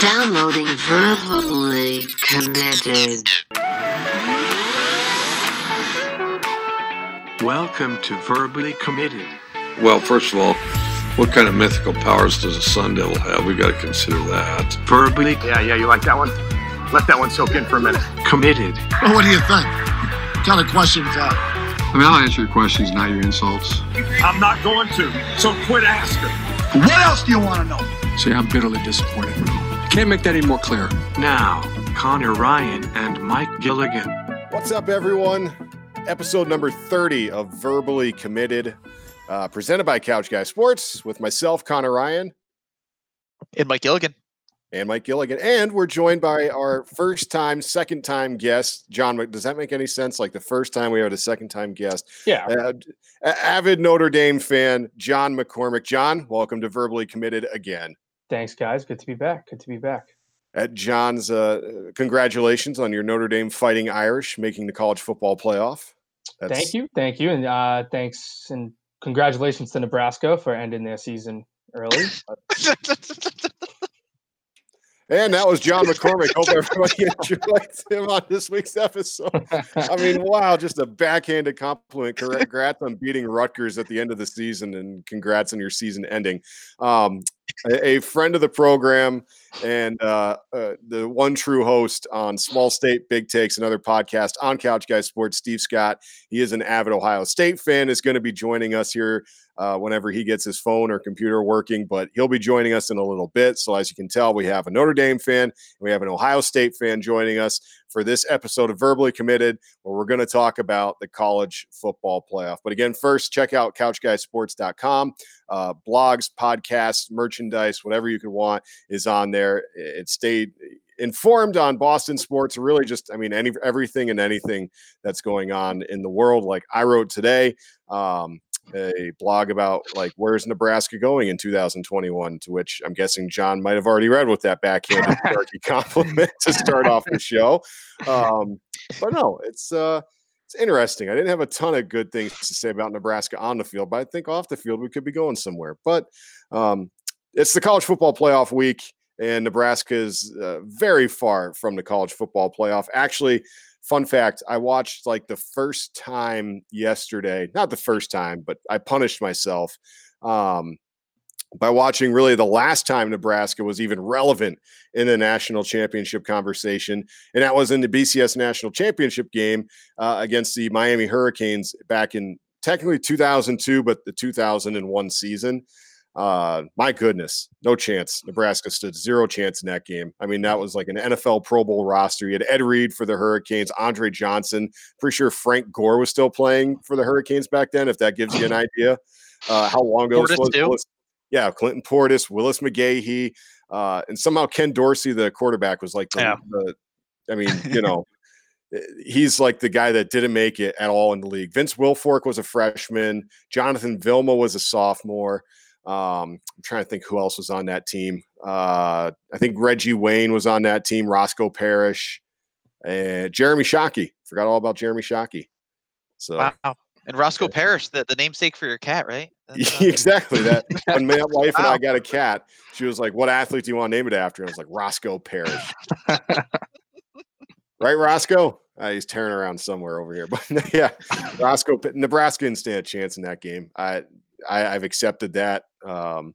Downloading verbally committed. Welcome to Verbally Committed. Well, first of all, what kind of mythical powers does a sun devil have? We got to consider that. Verbally Yeah, yeah, you like that one? Let that one soak in for a minute. committed. Well, what do you think? What kind of questions that? I mean, I'll answer your questions, not your insults. I'm not going to, so quit asking. What else do you want to know? See, I'm bitterly disappointed. Can't make that any more clear. Now, Connor Ryan and Mike Gilligan. What's up, everyone? Episode number 30 of Verbally Committed, uh, presented by Couch Guy Sports with myself, Connor Ryan, and Mike Gilligan. and Mike Gilligan. And we're joined by our first time, second time guest, John. Mc- Does that make any sense? Like the first time we had a second time guest, Yeah. uh, avid Notre Dame fan, John McCormick. John, welcome to Verbally Committed again. Thanks, guys. Good to be back. Good to be back. At John's, uh, congratulations on your Notre Dame Fighting Irish making the college football playoff. Thank you. Thank you. And uh, thanks and congratulations to Nebraska for ending their season early. And that was John McCormick. Hope everybody enjoyed him on this week's episode. I mean, wow, just a backhanded compliment. Congrats on beating Rutgers at the end of the season, and congrats on your season ending. Um, a, a friend of the program and uh, uh, the one true host on Small State Big Takes, another podcast on Couch Guy Sports, Steve Scott. He is an avid Ohio State fan, is going to be joining us here uh, whenever he gets his phone or computer working, but he'll be joining us in a little bit. So, as you can tell, we have a Notre Dame fan we have an Ohio State fan joining us for this episode of Verbally Committed, where we're going to talk about the college football playoff. But again, first, check out couchguysports.com. Uh, blogs, podcasts, merchandise, whatever you can want is on there. It stayed informed on Boston sports, really just, I mean, any everything and anything that's going on in the world. Like I wrote today, um, a blog about like where's Nebraska going in 2021, to which I'm guessing John might have already read with that backhanded snarky compliment to start off the show. Um, but no, it's uh it's interesting. I didn't have a ton of good things to say about Nebraska on the field, but I think off the field we could be going somewhere. But um, it's the college football playoff week, and Nebraska is uh, very far from the college football playoff. Actually, fun fact I watched like the first time yesterday, not the first time, but I punished myself um, by watching really the last time Nebraska was even relevant in the national championship conversation. And that was in the BCS national championship game uh, against the Miami Hurricanes back in technically 2002, but the 2001 season. Uh, my goodness, no chance. Nebraska stood zero chance in that game. I mean, that was like an NFL Pro Bowl roster. You had Ed Reed for the Hurricanes, Andre Johnson. Pretty sure Frank Gore was still playing for the Hurricanes back then. If that gives you an idea, uh, how long ago Portis was. yeah, Clinton Portis, Willis McGahee, uh, and somehow Ken Dorsey, the quarterback, was like the, Yeah. the I mean, you know, eh, he's like the guy that didn't make it at all in the league. Vince Wilfork was a freshman. Jonathan Vilma was a sophomore. Um, I'm trying to think who else was on that team. Uh, I think Reggie Wayne was on that team. Roscoe Parrish, and Jeremy Shockey. Forgot all about Jeremy Shockey. So Wow. And Roscoe Parrish, the, the namesake for your cat, right? That's, uh, exactly that. When my wife and I got a cat, she was like, "What athlete do you want to name it after?" And I was like, "Roscoe Parrish." right, Roscoe? Uh, he's tearing around somewhere over here, but yeah, Roscoe. Nebraska didn't stand a chance in that game. I, I I've accepted that. Um,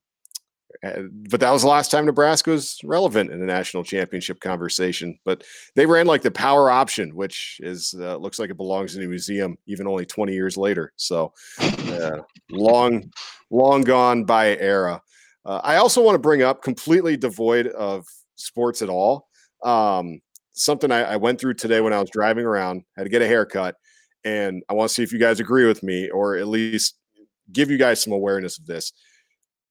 but that was the last time Nebraska was relevant in the national championship conversation. But they ran like the power option, which is uh, looks like it belongs in a museum, even only 20 years later. So, uh, long, long gone by era. Uh, I also want to bring up, completely devoid of sports at all, um, something I, I went through today when I was driving around. Had to get a haircut, and I want to see if you guys agree with me, or at least give you guys some awareness of this.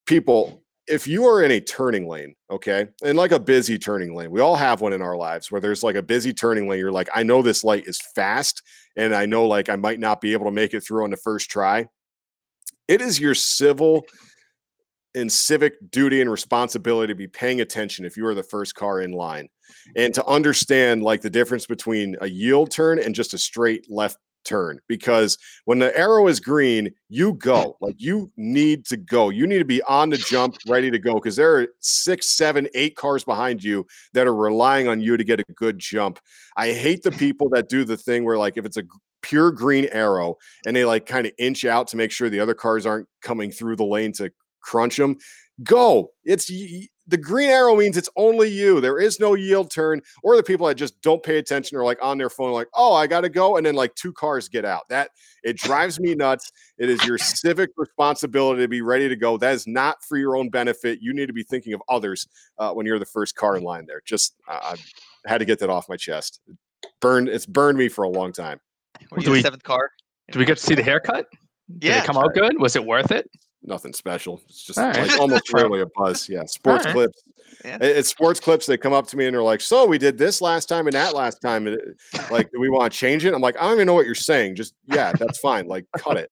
People, if you are in a turning lane, okay, and like a busy turning lane, we all have one in our lives where there's like a busy turning lane. You're like, I know this light is fast, and I know like I might not be able to make it through on the first try. It is your civil and civic duty and responsibility to be paying attention if you are the first car in line and to understand like the difference between a yield turn and just a straight left turn because when the arrow is green, you go. Like you need to go. You need to be on the jump, ready to go because there are six, seven, eight cars behind you that are relying on you to get a good jump. I hate the people that do the thing where, like, if it's a pure green arrow and they like kind of inch out to make sure the other cars aren't coming through the lane to crunch them. Go. It's the green arrow means it's only you. There is no yield turn, or the people that just don't pay attention are like on their phone, like, oh, I gotta go. And then like two cars get out. That it drives me nuts. It is your civic responsibility to be ready to go. That is not for your own benefit. You need to be thinking of others uh, when you're the first car in line there. Just uh, I had to get that off my chest. Burned it's burned me for a long time. Were you Do the we- seventh car? Do we get to see the haircut? Did Yeah. it come out good? Was it worth it? Nothing special. It's just All right. like almost really a buzz. Yeah. Sports right. clips. Yeah. It's sports clips. They come up to me and they're like, "So we did this last time and that last time. and Like, do we want to change it?" I'm like, "I don't even know what you're saying. Just yeah, that's fine. Like, cut it."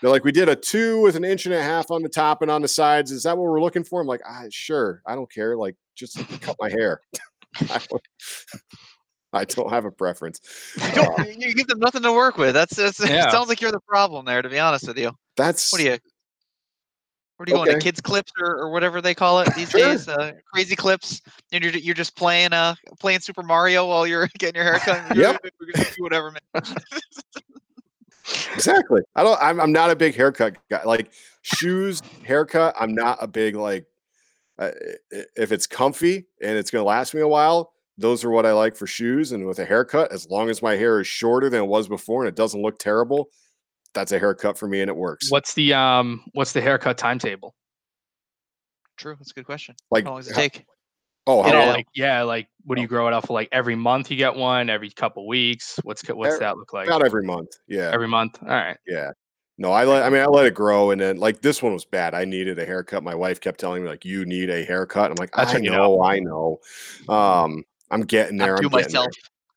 They're like, "We did a two with an inch and a half on the top and on the sides. Is that what we're looking for?" I'm like, "Ah, sure. I don't care. Like, just cut my hair. I don't, I don't have a preference. You, don't, Uh, you give them nothing to work with. That's, that's Yeah. it sounds like you're the problem there. To be honest with you, that's what do you? Where do you go into Okay. kids clips or, or whatever they call it these Sure. days? Uh, crazy clips. And you're, you're just playing uh playing Super Mario while you're getting your haircut. Yep. We're gonna do whatever, man. exactly. I don't. I'm, I'm not a big haircut guy. Like shoes, haircut. I'm not a big like. Uh, if it's comfy and it's going to last me a while, those are what I like for shoes. And with a haircut, as long as my hair is shorter than it was before and it doesn't look terrible, that's a haircut for me and it works. What's the um what's the haircut timetable? True. That's a good question. Like How long does it how- take? Oh, You how know, long? like yeah, like what do you grow it out for? Like every month you get one, every couple weeks. What's what's Er- that look like? about every month. Yeah. Every month. All right. Yeah. No, I let I mean I let it grow and then like this one was bad. I needed a haircut. My wife kept telling me like you need a haircut. I'm like, That's I what you know, know. I know. Um I'm getting there. I'm I'm due getting there. myself.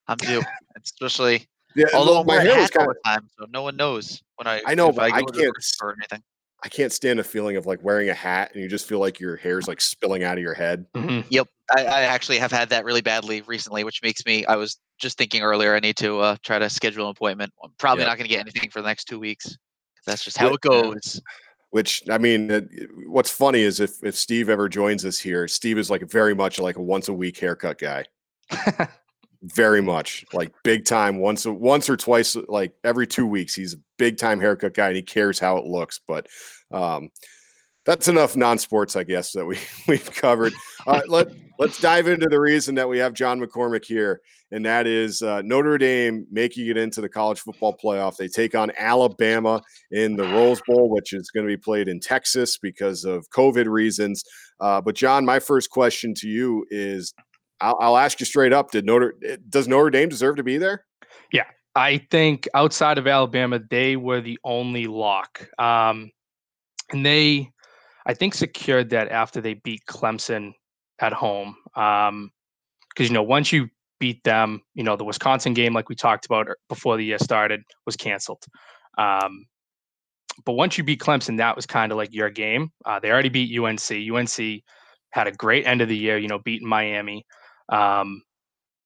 I'm due. Especially Yeah, although well, my hair was kind of time, so no one knows when I. I know, but I, I go to the can't grocery s- store or anything. I can't stand the feeling of like wearing a hat and you just feel like your hair's like spilling out of your head. Mhm. Yep, I, I actually have had that really badly recently, which makes me. I was just thinking earlier. I need to uh, try to schedule an appointment. I'm probably Yeah. not going to get anything for the next two weeks. That's just how Yeah. it goes. Which I mean, what's funny is if if Steve ever joins us here, Steve is like very much like a once a week haircut guy. very much like big time once once or twice like every two weeks he's a big time haircut guy and he cares how it looks but um that's enough non-sports i guess that we we've covered. Let let's dive into the reason that we have john mccormick here and that is uh, notre dame making it into the college football playoff. They take on alabama in the rose bowl which is going to be played in texas because of covid reasons. Uh, but john my first question to you is I'll, I'll ask you straight up: Did Notre eh, does Notre Dame deserve to be there? Yeah, I think outside of Alabama, they were the only lock. Um, and they, I think, secured that after they beat Clemson at home. Um, because you know, once you beat them, you know, the Wisconsin game, like we talked about er- before the year started, was canceled. Um, but once you beat Clemson, that was kind of like your game. Uh, they already beat UNC. UNC had a great end of the year, you know, beating Miami. Um,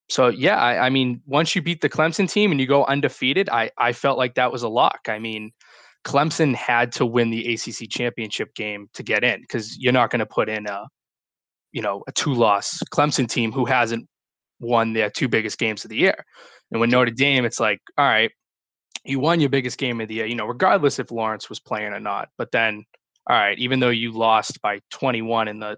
so yeah, I, I mean, once you beat the Clemson team and you go undefeated, I I felt like that was a lock. I mean, Clemson had to win the ACC championship game to get in because you're not going to put in a, you know, a two-loss Clemson team who hasn't won their two biggest games of the year. And with Notre Dame, it's like, all right, you won your biggest game of the year, you know, regardless if Lawrence was playing or not. But then, all right, even though you lost by 21 in the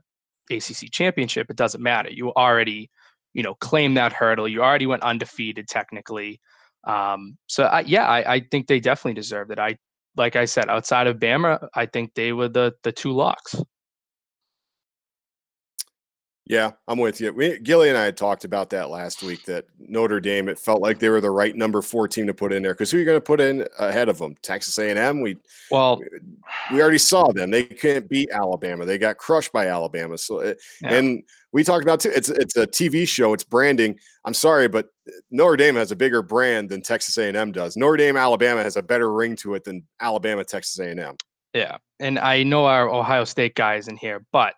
ACC championship, it doesn't matter. You already you know, claim that hurdle. You already went undefeated technically. Um, so I, yeah, I, I think they definitely deserved it. I, like I said, outside of Bama, I think they were the the two locks. Yeah, I'm with you. We, Gilly and I had talked about that last week. That Notre Dame, it felt like they were the right number four team to put in there because who are you going to put in ahead of them? Texas A&M. We Well, we already saw them. They couldn't beat Alabama. They got crushed by Alabama. So, it, Yeah. and we talked about too. It's it's a TV show. It's branding. I'm sorry, but Notre Dame has a bigger brand than Texas A&M does. Notre Dame Alabama has a better ring to it than Alabama Texas A&M. yeah, and I know our Ohio State guys in here, but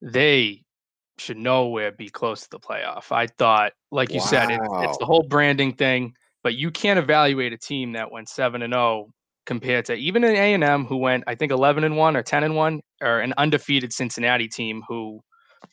they should nowhere be close to the playoff. I thought, like you said, it's, it's the whole branding thing. but you can't evaluate a team that went seven and zero compared to even an A and M who went I think eleven and one or ten and one, or an undefeated Cincinnati team who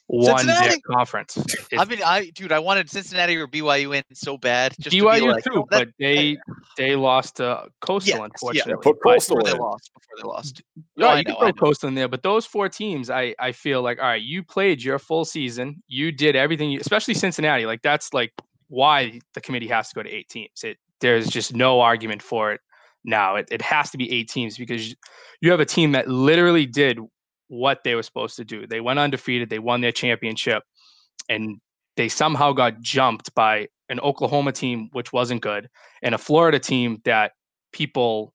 won Cincinnati! their conference. I mean, I dude, I wanted Cincinnati or BYU in so bad. Just to BYU like, too, oh, that- but they they lost to Coastal, Yes, yeah. Put But- Coastal before they lost. Before they lost. No, No, I you can know, throw I. Coastal in there, but those four teams, I I feel like all right, you played your full season, you did everything, you, especially Cincinnati. Like that's like why the committee has to go to eight teams. It there's just no argument for it now. It it has to be eight teams because you have a team that literally did what they were supposed to do. They went undefeated, they won their championship, and they somehow got jumped by an Oklahoma team which wasn't good and a Florida team that people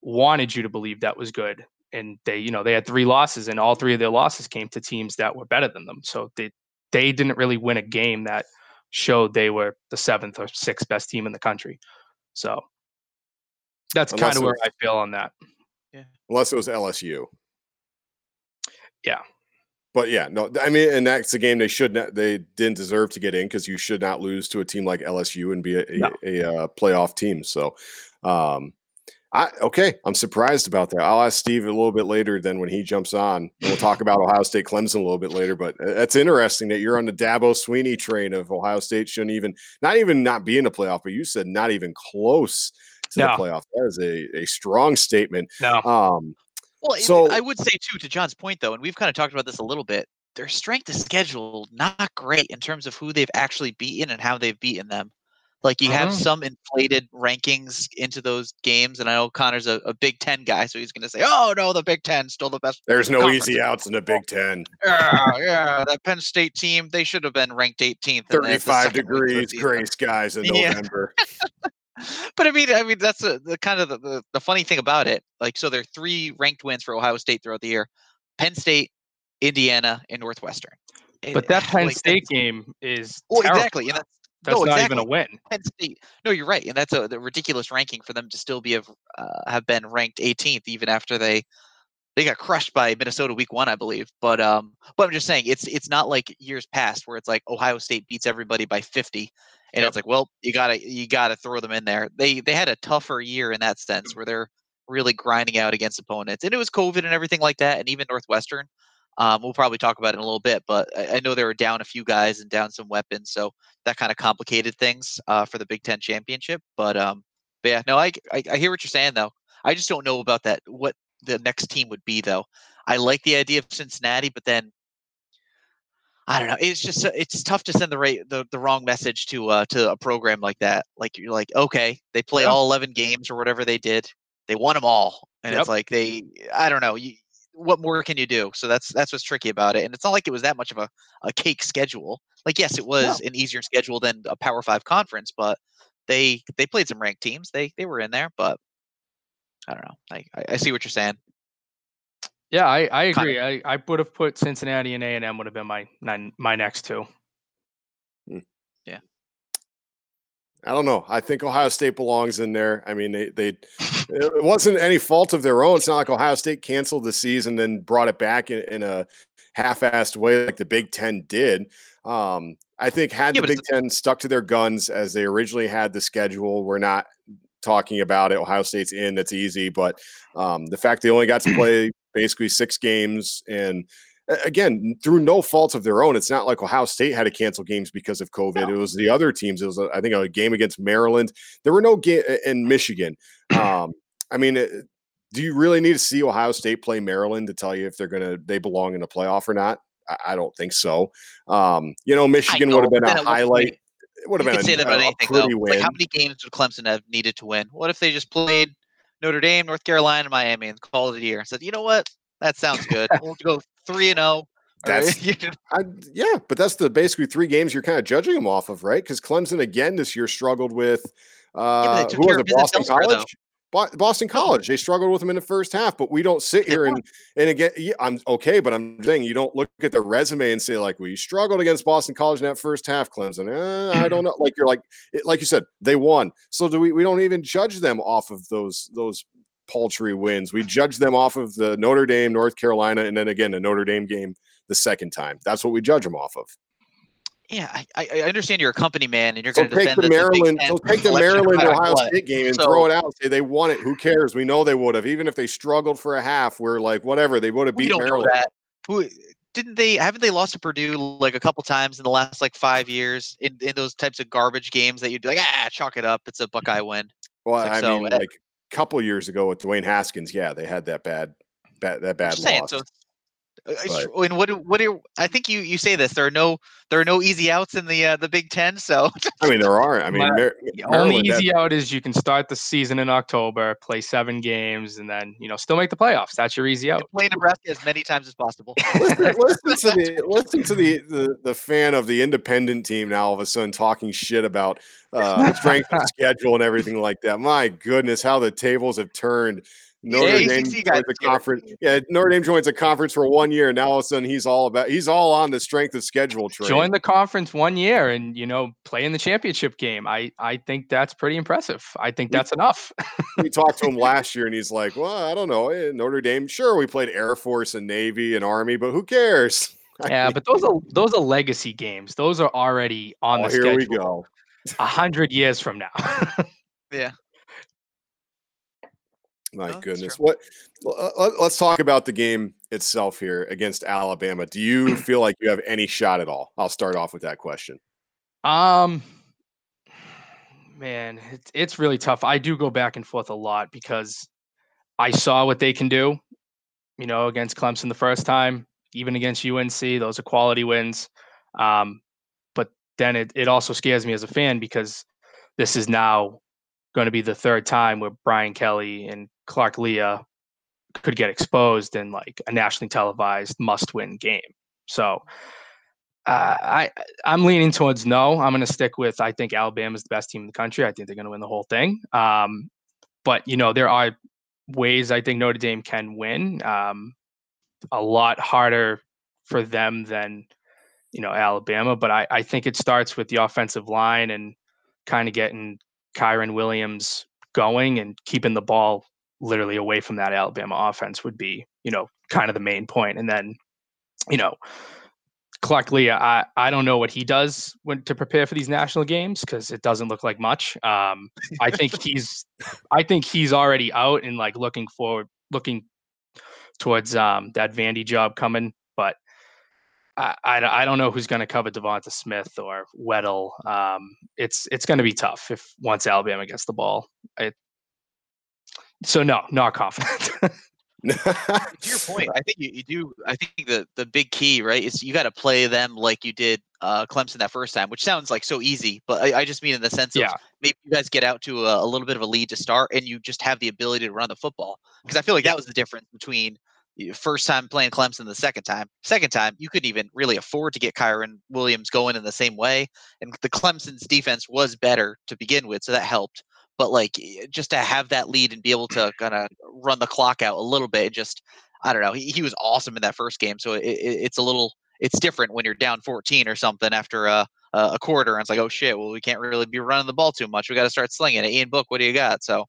wanted you to believe that was good. And they you know they had three losses and all three of their losses came to teams that were better than them. So they they didn't really win a game that showed they were the seventh or sixth best team in the country. So that's kind of where i feel on that. Unless it was LSU. Yeah. But yeah, no, I mean, and that's a game they should not, they didn't deserve to get in because you should not lose to a team like LSU and be a, a, No. a, uh, playoff team. So, um, I okay, I'm surprised about that. I'll ask Steve a little bit later. Then when he jumps on, we'll talk about Ohio State Clemson a little bit later. But uh, that's interesting that you're on the Dabo Swinney train of Ohio State shouldn't even, not even not be in the playoff, but you said not even close to No. the playoff. That is a, a strong statement. no Um, Well, So- I would say too, to John's point though, and we've kind of talked about this a little bit. Their strength of schedule not great in terms of who they've actually beaten and how they've beaten them. Like you have Mhm. some inflated rankings into those games, and I know Connor's a, a Big Ten guy, so he's going to say, "Oh no, the Big Ten still the best." there's no Conference. easy outs in the Big Ten. Yeah, yeah, that Penn State team, they should have been ranked 18th. in the- the 35 second week of the degrees, gray skies in Yeah. But I mean, I mean that's a, the kind of the, the, the funny thing about it. Like, so there are three ranked wins for Ohio State throughout the year: Penn State, Indiana, and Northwestern. But that penn like, state game is Well, terrible. exactly, and that's that's no, not even a win Penn State. No, you're right, and that's a the ridiculous ranking for them to still be have uh, have been ranked 18th even after they they got crushed by Minnesota week one, I believe. But um, but I'm just saying it's it's not like years past where it's like Ohio State beats everybody by 50, and Yep. it's like, well, you gotta you gotta throw them in there. They they had a tougher year in that sense where they're really grinding out against opponents, and it was COVID and everything like that, and even Northwestern. Um, we'll probably talk about it in a little bit, but I, I know they were down a few guys and down some weapons, so that kind of complicated things uh, for the Big Ten championship. But um, but yeah, no, I, I I hear what you're saying though. I just don't know about that. What the next team would be though. I like the idea of Cincinnati, but then I don't know. It's just it's tough to send the right the, the wrong message to uh to a program like that. Like you're like, okay, they play Yeah. all 11 games or whatever they did. They won them all, and Yep. it's like they I don't know. You, what more can you do? So that's that's what's tricky about it. And it's not like it was that much of a, a cake schedule. Like yes, it was an easier schedule than a Power Five conference, but they they played some ranked teams. They they were in there, but I don't know. I, I see what you're saying. Yeah i, I agree I, I would have put cincinnati and a&m would have been my my, my next two Yeah. I don't know. I think Ohio State belongs in there. I mean, they they it wasn't any fault of their own. It's not like Ohio State canceled the season then brought it back in, in a half-assed way like the Big Ten did. Um, I think had Yeah, the Big Ten stuck to their guns as they originally had the schedule, we're not talking about it. Ohio State's in. That's easy, but um, the fact they only got to play basically six games and again through no fault of their own it's not like ohio state had to cancel games because of covid. It was the other teams it was I think a game against maryland. There were no game in michigan. Um i mean it, do you really need to see ohio state play maryland to tell you if they're gonna they belong in the playoff or not? I, I don't think so. Um you know michigan know, would have been a highlight it would have been could say a, that about a anything though. pretty win Like how many games would Clemson have needed to win? What if they just played Notre Dame, North Carolina, Miami, and called it a year? Said, you know what? That sounds good. we'll go three and zero. That's- I, yeah, but that's the basically three games you're kind of judging them off of, right? Because Clemson again this year struggled with uh, took who was it? Boston elsewhere. College. Bo- Boston College. They struggled with them in the first half, but we don't sit here and and again, yeah, I'm okay, but I'm saying you don't look at the resume and say like, "We struggled against Boston College in that first half." Clemson, eh, I don't know. Like you're like, it, like you said, they won. So do we? We don't even judge them off of those those paltry wins. We judge them off of the Notre Dame, North Carolina, and then again the Notre Dame game the second time. That's what we judge them off of. Yeah, I, I understand you're a company man and you're So going to defend the Maryland, so take the Maryland Ohio what. State game and So- throw it out. Say they won it. Who cares? We know they would have, even if they struggled for a half. We're like, whatever. They would have beat Maryland. Who didn't they? Haven't they lost to Purdue like a couple times in the last like five years in, in those types of garbage games that you'd be like, ah, chalk it up. It's a Buckeye win. Well, Like, I so, mean, uh, like a couple years ago with Dwayne Haskins, yeah, they had that bad, bad that bad just saying, loss. so But- and what do- what do I think you you say this? There are no there are no easy outs in the uh, the Big Ten. So I mean, there are. I mean, My- Mar- The only Maryland had- easy out is you can start the season in October, play seven games, and then you know still make the playoffs. That's your easy out. play Nebraska as many times as possible. listen, listen to the listen to the, the the fan of the independent team now all of a sudden talking shit about uh strength of schedule and everything like that. My goodness, how the tables have turned. Notre Yeah, Dame ACC guys joins a get it. conference. Yeah, Notre Dame joins a conference for one year. Now all of a sudden he's all about he's all on the strength of schedule train. Join the conference one year and you know play in the championship game. I I think that's pretty impressive. I think We- that's enough. we talked to him last year and he's like, Well, I don't know. eh, Notre Dame, sure, we played Air Force and Navy and Army, but who cares? Yeah, but those are those are legacy games. Those are already on oh, the here we go. A hundred years from now. yeah. My that's goodness. What let's talk about the game itself here against Alabama. Do you feel like you have any shot at all? I'll start off with that question. Um, man, it's it's really tough. I do go back and forth a lot because I saw what they can do, you know, against Clemson the first time, even against UNC. Those are quality wins. Um, but then it it also scares me as a fan because this is now going to be the third time where Brian Kelly and Clark Lea could get exposed in like a nationally televised must-win game. So uh, I I'm leaning towards no. I'm going to stick with I think Alabama's the best team in the country. I think they're going to win the whole thing. Um, but you know there are ways I think Notre Dame can win. Um, a lot harder for them than you know Alabama, but I I think it starts with the offensive line and kind of getting Kyren Williams going and keeping the ball literally away from that Alabama offense would be you know kind of the main point. and then you know Clark Lea, I, I don't know what he does when to prepare for these national games because it doesn't look like much. Um, I think he's I think he's already out and like looking forward, looking towards um, that Vandy job coming. But I, I, I don't know who's going to cover Devonta Smith or Waddle. Um, it's it's going to be tough if once Alabama gets the ball. It, so no, not confident. to your point, I think you, you do. I think the the big key, right, is you got to play them like you did uh, Clemson that first time, which sounds like so easy, but I, I just mean in the sense of maybe you guys get out to a, a little bit of a lead to start, and you just have the ability to run the football. Because I feel like that was the difference between y- first time playing Clemson, the second time. Second time, you couldn't even really afford to get Kyren Williams going in the same way, and the Clemson's defense was better to begin with, so that helped but like just to have that lead and be able to kind of run the clock out a little bit and just i don't know he, he was awesome in that first game so it, it, it's a little it's different when you're down 14 or something after a, a a quarter and it's like oh shit well we can't really be running the ball too much we got to start slinging it ian book what do you got so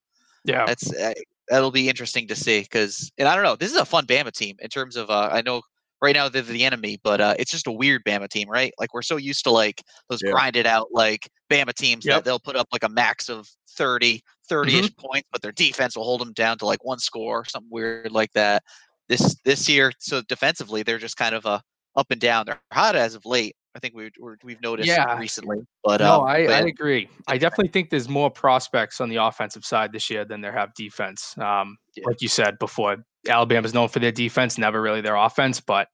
yeah, that's uh, that'll be interesting to see because and i don't know this is a fun bama team in terms of uh, i know right now they're the enemy but uh, it's just a weird bama team right like we're so used to like those Yeah. grinded out like bama teams Yep. that they'll put up like a max of 30 30ish points but their defense will hold them down to like one score something weird like that this this year so defensively they're just kind of a up and down they're hot as of late i think we, we're, we've noticed Yeah. recently but no, um, I, but I agree. I definitely think there's more prospects on the offensive side this year than there have defense. Um, Yeah. Like you said before, Alabama's known for their defense, never really their offense, but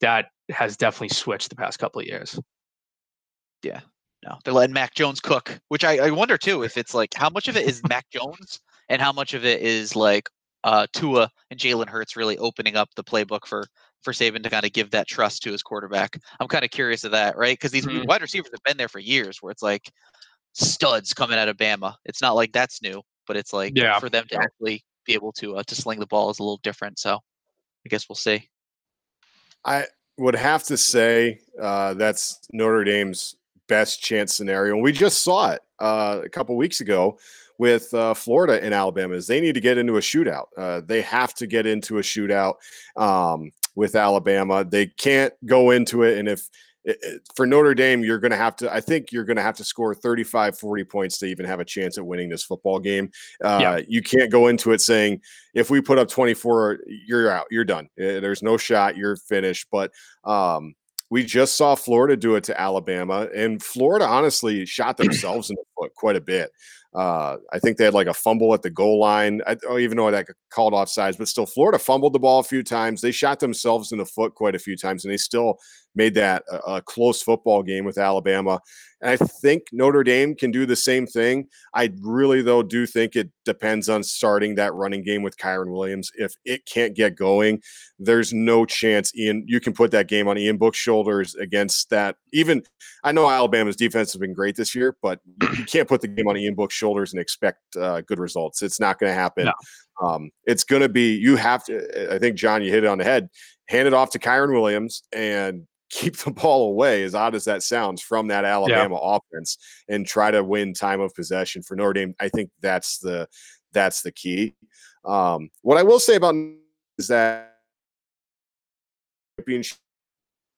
that has definitely switched the past couple of years. Yeah. No, they're letting Mac Jones cook, which I, I wonder too if it's like how much of it is Mac Jones and how much of it is like uh, Tua and Jalen Hurts really opening up the playbook for for Saban to kind of give that trust to his quarterback. I'm kind of curious of that, right? Because these Mhm. wide receivers have been there for years, where it's like studs coming out of Bama. It's not like that's new, but it's like Yeah. for them to actually be able to uh, to sling the ball is a little different. So I guess we'll see. I would have to say uh, that's Notre Dame's best chance scenario. And we just saw it uh, a couple weeks ago with uh, Florida and Alabama. Is they need to get into a shootout. Uh, they have to get into a shootout um, with Alabama. They can't go into it, and if for Notre Dame, you're going to have to, I think you're going to have to score 35, 40 points to even have a chance at winning this football game. Uh, Yeah. You can't go into it saying, if we put up 24, you're out, you're done. Uh, There's no shot, you're finished. But um, we just saw Florida do it to Alabama, and Florida honestly shot themselves in the foot quite a bit. Uh, I think they had like a fumble at the goal line. I don't even know that called offsides, but still, Florida fumbled the ball a few times. They shot themselves in the foot quite a few times, and they still made that a, a close football game with Alabama. And I think Notre Dame can do the same thing. I really, though, do think it depends on starting that running game with Kyren Williams. If it can't get going, there's no chance Ian you can put that game on Ian Book's shoulders against that. Even I know Alabama's defense has been great this year, but you can't put the game on Ian Book's shoulders and expect uh, good results. It's not going to happen. Um, it's going to be you have to. I think John, you hit it on the head. Hand it off to Kyren Williams and keep the ball away, as odd as that sounds, from that Alabama offense, and try to win time of possession for Notre Dame. I think that's the that's the key. Um, what I will say about is that championship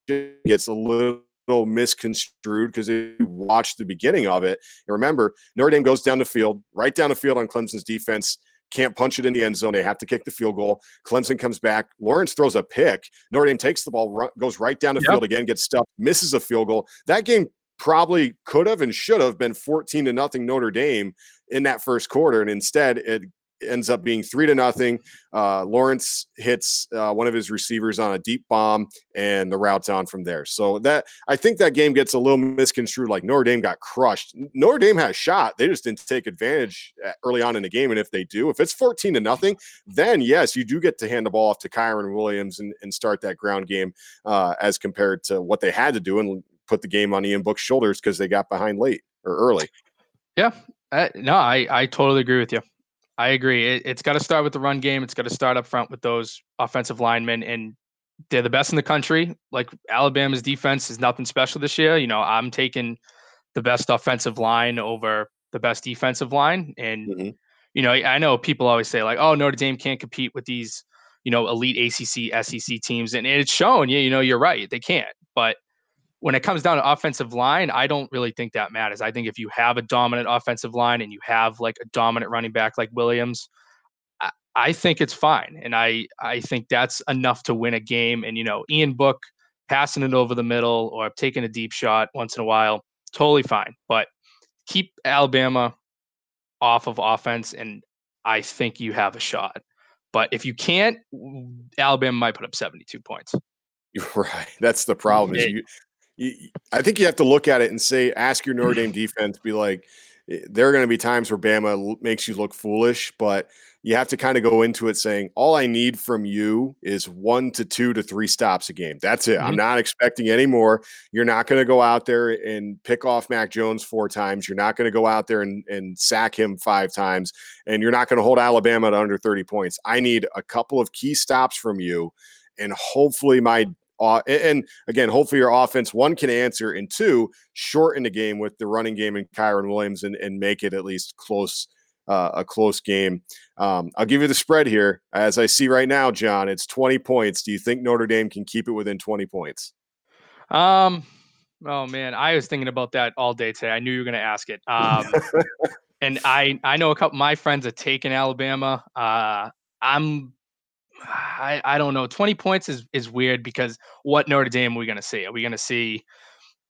gets a little misconstrued because if you watch the beginning of it, and remember Notre Dame goes down the field, right down the field on Clemson's defense. Can't punch it in the end zone. They have to kick the field goal. Clemson comes back. Lawrence throws a pick. Notre Dame takes the ball, run, goes right down the Yep. field again, gets stuffed, misses a field goal. That game probably could have and should have been 14 to nothing Notre Dame in that first quarter. And instead, it ends up being three to nothing. Uh, Lawrence hits uh, one of his receivers on a deep bomb, and the route's on from there. So that I think that game gets a little misconstrued. Like Notre Dame got crushed. Notre Dame has shot. They just didn't take advantage uh, early on in the game. And if they do, if it's 14 to nothing, then yes, you do get to hand the ball off to Kyren Williams and, and start that ground game uh, as compared to what they had to do and put the game on Ian Book's shoulders because they got behind late or early. Yeah. Uh, no, I, I totally agree with you. I agree. It, it's got to start with the run game. It's got to start up front with those offensive linemen, and they're the best in the country. Like Alabama's defense is nothing special this year. You know, I'm taking the best offensive line over the best defensive line, and Mhm. you know, I know people always say like, "Oh, Notre Dame can't compete with these, you know, elite ACC, SEC teams," and it's shown. You, you know, you're right. They can't. But when it comes down to offensive line, I don't really think that matters. I think if you have a dominant offensive line and you have like a dominant running back like Williams, I, I think it's fine. And I I think that's enough to win a game. And you know, Ian Book passing it over the middle or taking a deep shot once in a while, totally fine. But keep Alabama off of offense, and I think you have a shot. But if you can't, Alabama might put up 72 points. Right. That's the problem. Is you, you, I think you have to look at it and say, ask your Notre Dame defense, be like, there are going to be times where Bama makes you look foolish, but you have to kind of go into it saying, all I need from you is one to two to three stops a game. That's it. I'm Mhm. not expecting any more. You're not going to go out there and pick off Mac Jones four times. You're not going to go out there and, and sack him five times. And you're not going to hold Alabama to under 30 points. I need a couple of key stops from you. And hopefully, my uh, and- again, hopefully your offense one can answer, and two shorten the game with the running game and Kyren Williams, and, and make it at least close, uh, a close game. Um, I'll give you the spread here, as I see right now, John. It's twenty points. Do you think Notre Dame can keep it within twenty points? Um, oh man, I was thinking about that all day today. I knew you were going to ask it. Um, and I I know a couple my friends are taking Alabama. Uh, I'm I I don't know. Twenty points is is weird because what Notre Dame are we going to see? Are we going to see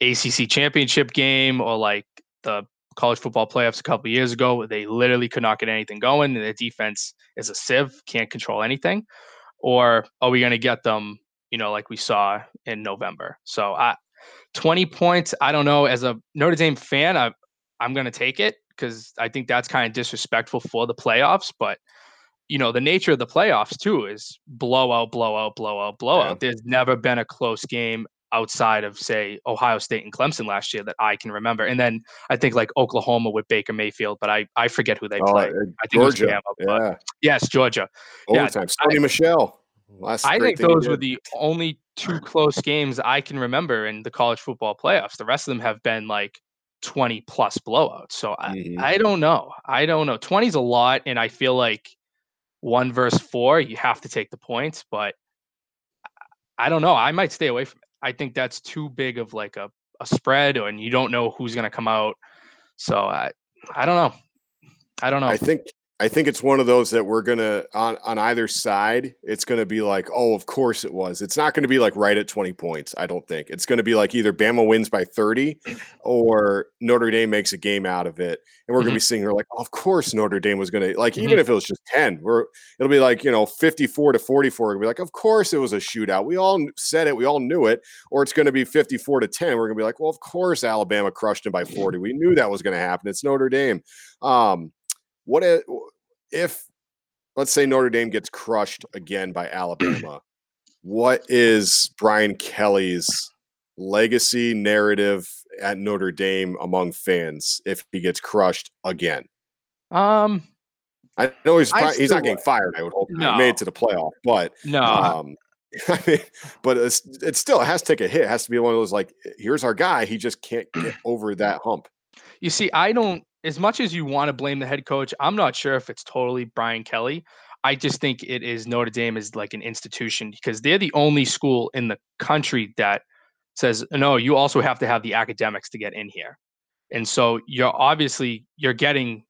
ACC championship game or like the college football playoffs a couple years ago where they literally could not get anything going and their defense is a sieve, can't control anything? Or are we going to get them, you know, like we saw in November? So I 20 points, I don't know. As a Notre Dame fan, I I'm going to take it because I think that's kind of disrespectful for the playoffs. But you know, the nature of the playoffs too is blowout, blowout, blowout, blowout. There's never been a close game outside of say Ohio State and Clemson last year that I can remember. And then I think like Oklahoma with Baker Mayfield, but I I forget who they Oh, played. uh, I think it was Georgia, Bama, yeah, yes, Georgia. Yeah, overtime. Sony Michel. Last I think those were the only two close games I can remember in the college football playoffs. The rest of them have been like 20 plus blowouts. So I, Mhm. I don't know. I don't know. 20 is a lot. And I feel like one versus four, you have to take the points, but I don't know. I might stay away from it. I think that's too big of like a, a spread, and you don't know who's going to come out. So I I don't know. I don't know. I think I think it's one of those that we're gonna on on either side. It's gonna be like, oh, of course it was. It's not gonna be like right at twenty points. I don't think it's gonna be like either Bama wins by thirty, or Notre Dame makes a game out of it, and we're gonna be sitting here like, oh, of course Notre Dame was gonna like even if it was just ten, we're it'll be like you know fifty four to forty four. It'll be like, of course it was a shootout. We all said it. We all knew it. Or it's gonna be fifty four to ten. We're gonna be like, well, of course Alabama crushed them by forty. We knew that was gonna happen. It's Notre Dame. Um, what if, if let's say Notre Dame gets crushed again by Alabama? what is Brian Kelly's legacy narrative at Notre Dame among fans if he gets crushed again? um, I know he's I he's not getting wa- fired. I would hope he made it to the playoff, but no, um, I mean, but it's it's still it has to take a hit. It has to be one of those like, here's our guy. He just can't get over that hump. You see, I don't. As much as you want to blame the head coach, I'm not sure if it's totally Brian Kelly. I just think it is Notre Dame is like an institution because they're the only school in the country that says no. You also have to have the academics to get in here, and so you're obviously you're getting,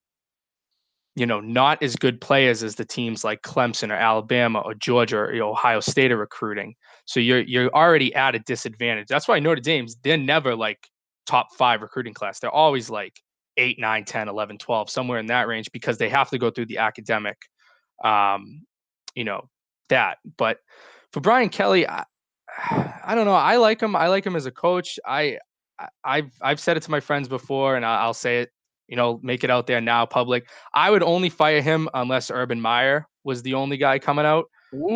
you know, not as good players as the teams like Clemson or Alabama or Georgia or Ohio State are recruiting. So you're you're already at a disadvantage. That's why Notre Dame's they're never like top five recruiting class. They're always like 8, 9, 10, 11, 12, somewhere in that range because they have to go through the academic, um, you know, that. But for Brian Kelly, I, I don't know. I like him. I like him as a coach. I, I've I've said it to my friends before, and I'll say it. You know, make it out there now, public. I would only fire him unless Urban Meyer was the only guy coming out.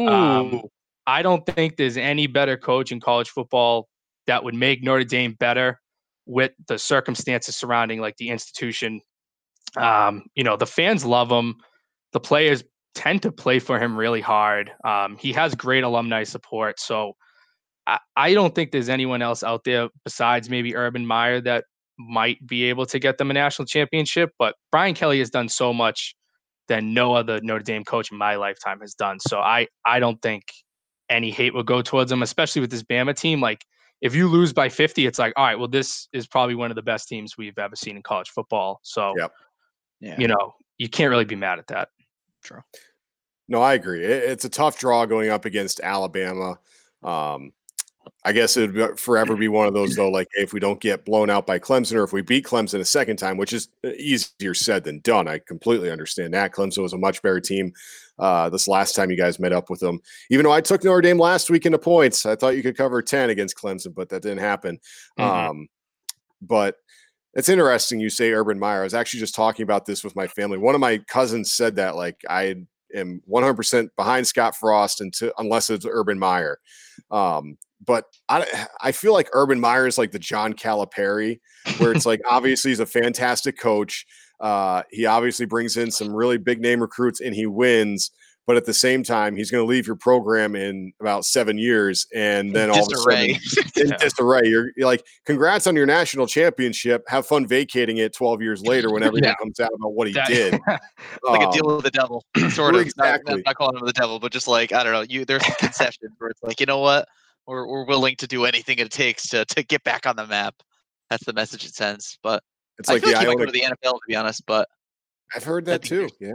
Um, I don't think there's any better coach in college football that would make Notre Dame better with the circumstances surrounding like the institution. Um, you know, the fans love him. The players tend to play for him really hard. Um, he has great alumni support. So I, I don't think there's anyone else out there besides maybe Urban Meyer that might be able to get them a national championship. But Brian Kelly has done so much that no other Notre Dame coach in my lifetime has done. So I I don't think any hate will go towards him, especially with this Bama team. Like if you lose by 50, it's like, all right, well, this is probably one of the best teams we've ever seen in college football. So Yep. Yeah. you know, you can't really be mad at that. True. No, I agree. It, it's a tough draw going up against Alabama. Um, I guess it would forever be one of those though. Like if we don't get blown out by Clemson, or if we beat Clemson a second time, which is uh, easier said than done. I completely understand that. Clemson was a much better team uh, this last time you guys met up with them. Even though I took Notre Dame last week into points, I thought you could cover ten against Clemson, but that didn't happen. Mhm. Um, but it's interesting you say Urban Meyer. I was actually just talking about this with my family. One of my cousins said that like I am 100% behind Scott Frost until unless it's Urban Meyer. Um, but I I feel like Urban Meyer is like the John Calipari, where it's like obviously he's a fantastic coach. Uh, he obviously brings in some really big name recruits and he wins. But at the same time, he's going to leave your program in about seven years, and then all of a sudden, in Yeah. disarray. You're, you're like, congrats on your national championship. Have fun vacating it 12 years later when everything Yeah. comes out about what he That- did. like a Um, deal with the devil, sort of. Not- exactly. Not, not calling him the devil, but just like I don't know. You there's a concessions where it's like, you know what, we're we're willing to do anything it takes to to get back on the map. That's the message it sends. But It's I like feel the like he might go to the NFL to be honest. But I've heard that too. Yeah.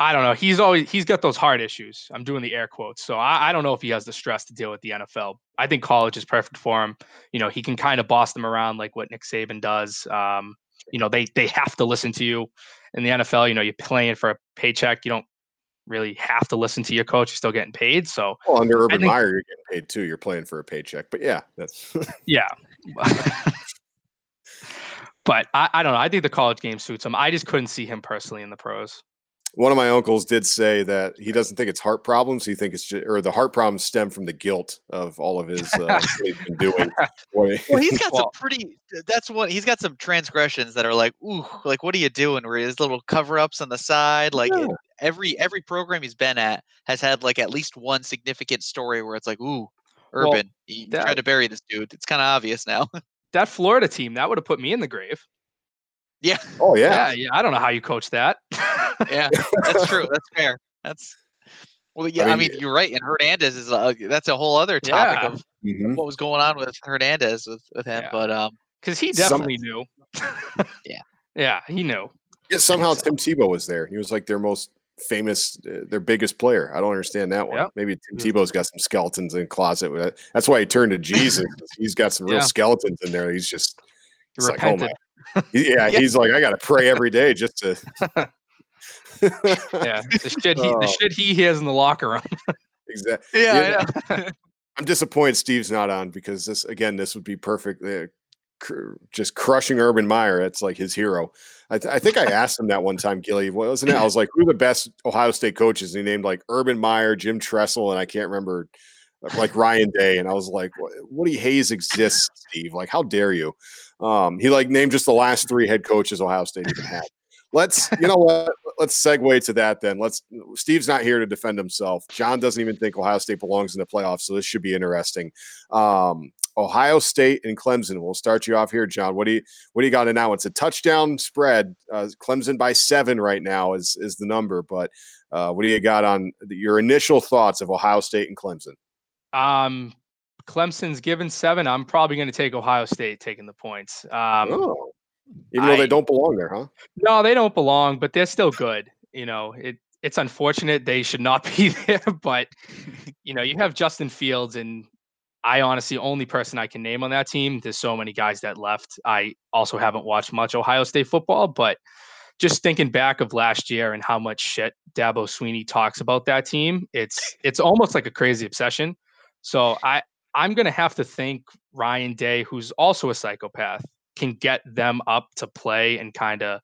I don't know. He's always he's got those heart issues. I'm doing the air quotes. So I, I don't know if he has the stress to deal with the NFL. I think college is perfect for him. You know, he can kind of boss them around like what Nick Saban does. Um, you know, they they have to listen to you. In the NFL, you know, you're playing for a paycheck. You don't really have to listen to your coach. You're still getting paid. So Well, under Urban think- Meyer, you're getting paid too. You're playing for a paycheck. But yeah, that's yeah. but I, I don't know. I think the college game suits him. I just couldn't see him personally in the pros. One of my uncles did say that he doesn't think it's heart problems. He thinks it's just, or the heart problems stem from the guilt of all of his uh, what he's been doing. Well, he's got some pretty. That's what he's got some transgressions that are like, ooh, like what are you doing? Where his little cover ups on the side, like Yeah. every every program he's been at has had like at least one significant story where it's like, ooh, Well, Urban, you that- tried to bury this dude. It's kind of obvious now. That Florida team, that would have put me in the grave. yeah, oh yeah. Yeah, yeah. I don't know how you coach that. Yeah, that's true. That's fair. That's Well, yeah, I mean, mean, you're right. And Hernandez is a, that's a whole other topic Yeah. of Mhm. what was going on with Hernandez with, with him. Yeah. But um, Because he Some- definitely knew. Yeah. Yeah, he knew. Yeah, somehow Tim Tebow was there. He was like their most famous, uh, their biggest player. I don't understand that one. Yep. Maybe Tim Mhm. Tebow's got some skeletons in the closet. with it. That's why he turned to Jesus. he's got some real Yeah. skeletons in there. He's just He it's like, oh repented. my. Yeah, Yeah. he's like, I got to pray every day just to. yeah, the shit he Oh. the shit he hears in the locker room. exactly. yeah, Yeah. I'm disappointed Steve's not on because this again, this would be perfect. Uh, cr- just crushing Urban Meyer. It's like his hero. I, th- I think I asked him that one time, Gilly. What wasn't it? I was like, "Who are the best Ohio State coaches?" And he named like Urban Meyer, Jim Tressel, and I can't remember like Ryan Day. And I was like, "What- "Woody Hayes exists, Steve? Like, how dare you?" Um, he like named just the last three head coaches Ohio State even had. Let's, you know what? Let's segue to that then. Let's. Steve's not here to defend himself. John doesn't even think Ohio State belongs in the playoffs, so this should be interesting. Um, Ohio State and Clemson. We'll start you off here, John. What do you what do you got in now? It's a touchdown spread. Uh, Clemson by seven right now is is the number. But uh, what do you got on the, your initial thoughts of Ohio State and Clemson? Um, Clemson's given seven. I'm probably going to take Ohio State taking the points. Um, oh, even though they don't belong there, huh? No, they don't belong, but they're still good. You know, it it's unfortunate they should not be there, but you know, you have Justin Fields and I honestly only person I can name on that team. There's so many guys that left. I also haven't watched much Ohio State football, but just thinking back of last year and how much shit Dabo Swinney talks about that team, it's it's almost like a crazy obsession. So I I'm gonna have to think Ryan Day, who's also a psychopath, can get them up to play and kind of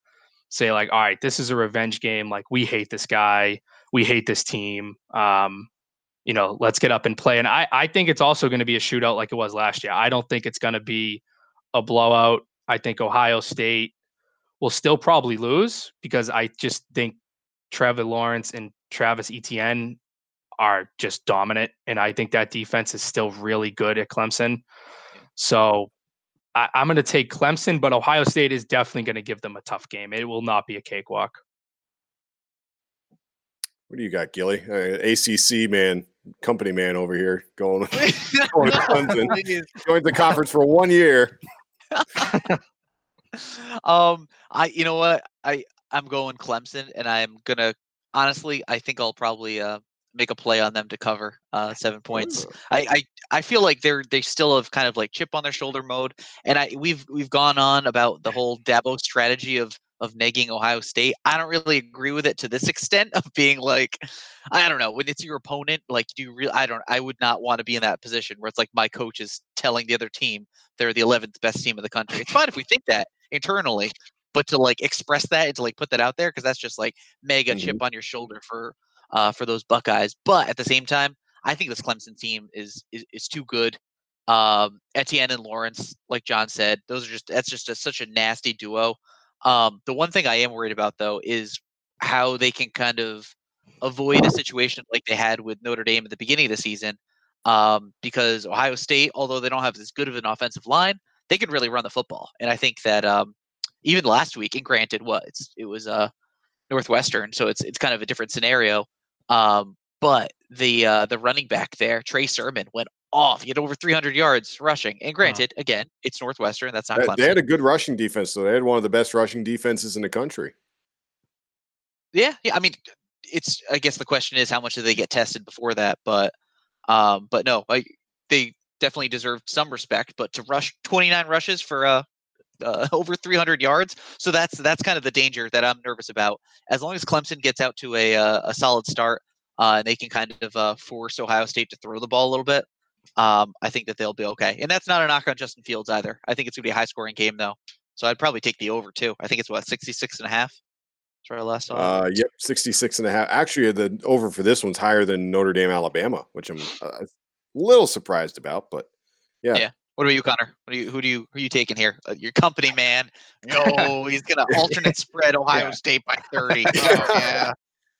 say like, all right, this is a revenge game. Like we hate this guy, we hate this team. Um, you know, let's get up and play. And I I think it's also going to be a shootout like it was last year. I don't think it's going to be a blowout. I think Ohio State will still probably lose because I just think Trevor Lawrence and Travis Etienne are just dominant, and I think that defense is still really good at Clemson. So I, I'm going to take Clemson, but Ohio State is definitely going to give them a tough game. It will not be a cakewalk. What do you got, Gilly? Uh, ACC man, company man over here going, going to Clemson. Joined the conference for one year. um, I you know what I I'm going Clemson, and I'm gonna honestly I think I'll probably uh make a play on them to cover uh seven points. I, I I feel like they're they still have kind of like chip on their shoulder mode, and I we've we've gone on about the whole Dabo strategy of of negging Ohio State. I don't really agree with it to this extent of being like, I don't know, when it's your opponent, like do you really? I don't. I would not want to be in that position where it's like my coach is telling the other team they're the 11th best team in the country. It's fine if we think that internally, but to like express that and to like put that out there because that's just like mega chip on your shoulder for uh for those Buckeyes. But at the same time, I think this Clemson team is is, is too good. Um, Etienne and Lawrence, like John said, those are just that's just a, such a nasty duo. Um, the one thing I am worried about though is how they can kind of avoid a situation like they had with Notre Dame at the beginning of the season. Um, because Ohio State, although they don't have as good of an offensive line, they can really run the football. And I think that um, even last week, and granted, what it was uh Northwestern, so it's it's kind of a different scenario. Um, but the uh, the running back there, Trey Sermon, went off. He had over 300 yards rushing. And granted, again, it's Northwestern. That's not They, Clemson. they had a good rushing defense, so they had one of the best rushing defenses in the country. Yeah, yeah. I mean, it's. I guess the question is how much did they get tested before that? But, um, but no, like they definitely deserved some respect. But to rush 29 rushes for uh, uh over 300 yards, so that's that's kind of the danger that I'm nervous about. As long as Clemson gets out to a uh, a solid start, uh, and they can kind of uh, force Ohio State to throw the ball a little bit, um, I think that they'll be okay. And that's not a knock on Justin Fields either. I think it's gonna be a high scoring game though. So I'd probably take the over too. I think it's what 66 and a half. That's I last saw. Uh, yep, 66 and a half. Actually, the over for this one's higher than Notre Dame, Alabama, which I'm uh, a little surprised about, but yeah. Yeah. What about you, Connor? What do you who do you who are you taking here? Uh, your company man. No, he's gonna alternate spread Ohio Yeah. State by 30. Oh, yeah.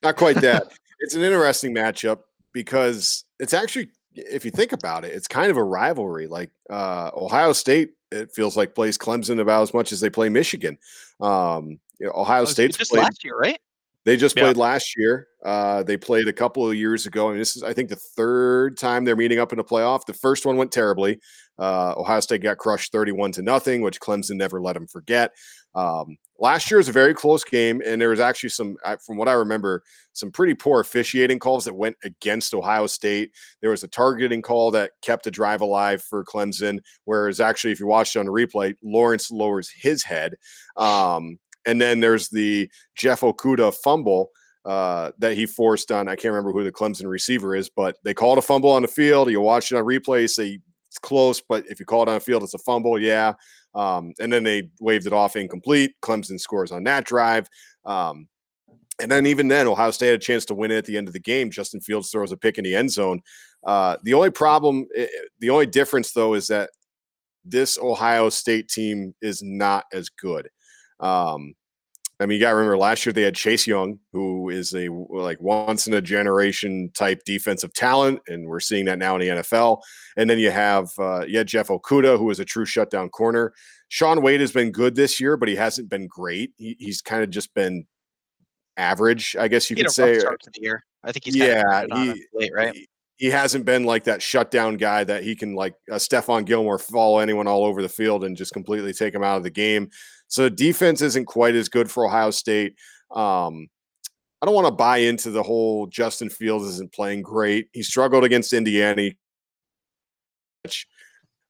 Not quite that. it's an interesting matchup because it's actually, if you think about it, it's kind of a rivalry. Like uh, Ohio State, it feels like plays Clemson about as much as they play Michigan. Um, you know, Ohio Oh, State's just played last year, right? They just Yeah. played last year. Uh, they played a couple of years ago, and this is, I think, the third time they're meeting up in a playoff. The first one went terribly. Uh, Ohio State got crushed thirty-one to nothing, which Clemson never let them forget. Um, last year was a very close game, and there was actually some, from what I remember, some pretty poor officiating calls that went against Ohio State. There was a targeting call that kept the drive alive for Clemson, whereas actually, if you watched it on replay, Lawrence lowers his head. Um, and then there's the Jeff Okudah fumble uh, that he forced on. I can't remember who the Clemson receiver is, but they called a fumble on the field. You watch it on replay, you say it's close, but if you call it on field, it's a fumble. Yeah. Um, and then they waved it off incomplete. Clemson scores on that drive. Um, and then even then, Ohio State had a chance to win it at the end of the game. Justin Fields throws a pick in the end zone. Uh, the only problem, eh, eh, the only difference though, is that this Ohio State team is not as good. Um, I mean, you got to remember last year they had Chase Young, who is a like once in a generation type defensive talent, and we're seeing that now in the NFL. And then you have uh, you had Jeff Okudah, who is a true shutdown corner. Shaun Wade has been good this year, but he hasn't been great. He, he's kind of just been average, I guess you He could say. start to the year. I think he's Yeah, turned it on he- late, right? he, he hasn't been like that shutdown guy that he can like uh, Stephon Gilmore follow anyone all over the field and just completely take him out of the game. So defense isn't quite as good for Ohio State. Um, I don't want to buy into the whole Justin Fields isn't playing great. He struggled against Indiana.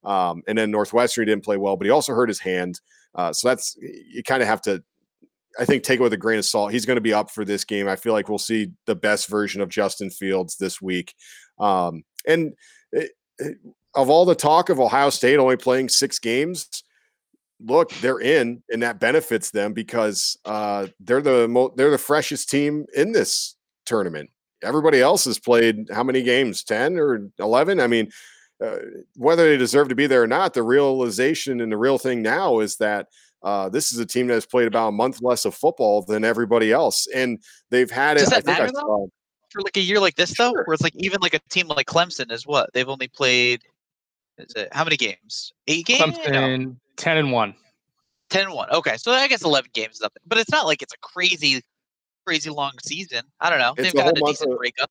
Um, and then Northwestern he didn't play well, but he also hurt his hand. Uh, so that's you kind of have to I think take it with a grain of salt. He's going to be up for this game. I feel like we'll see the best version of Justin Fields this week. Um, and it, it- of all the talk of Ohio State only playing six games, look, they're in, and that benefits them because uh, they're the mo- they're the freshest team in this tournament. Everybody else has played how many games? Ten or eleven? I mean, uh, whether they deserve to be there or not, the realization and the real thing now is that uh, this is a team that has played about a month less of football than everybody else, and they've had it. Does I that think matter, though? saw. For like a year like this, though, Sure. where it's like even like a team like Clemson is what they've only played. Is it how many games? Eight games? No, Clemson ten and one. 10 and 1. Okay, so I guess 11 games is nothing. But it's not like it's a crazy, crazy long season. I don't know. It's They've a got a decent of- breakup.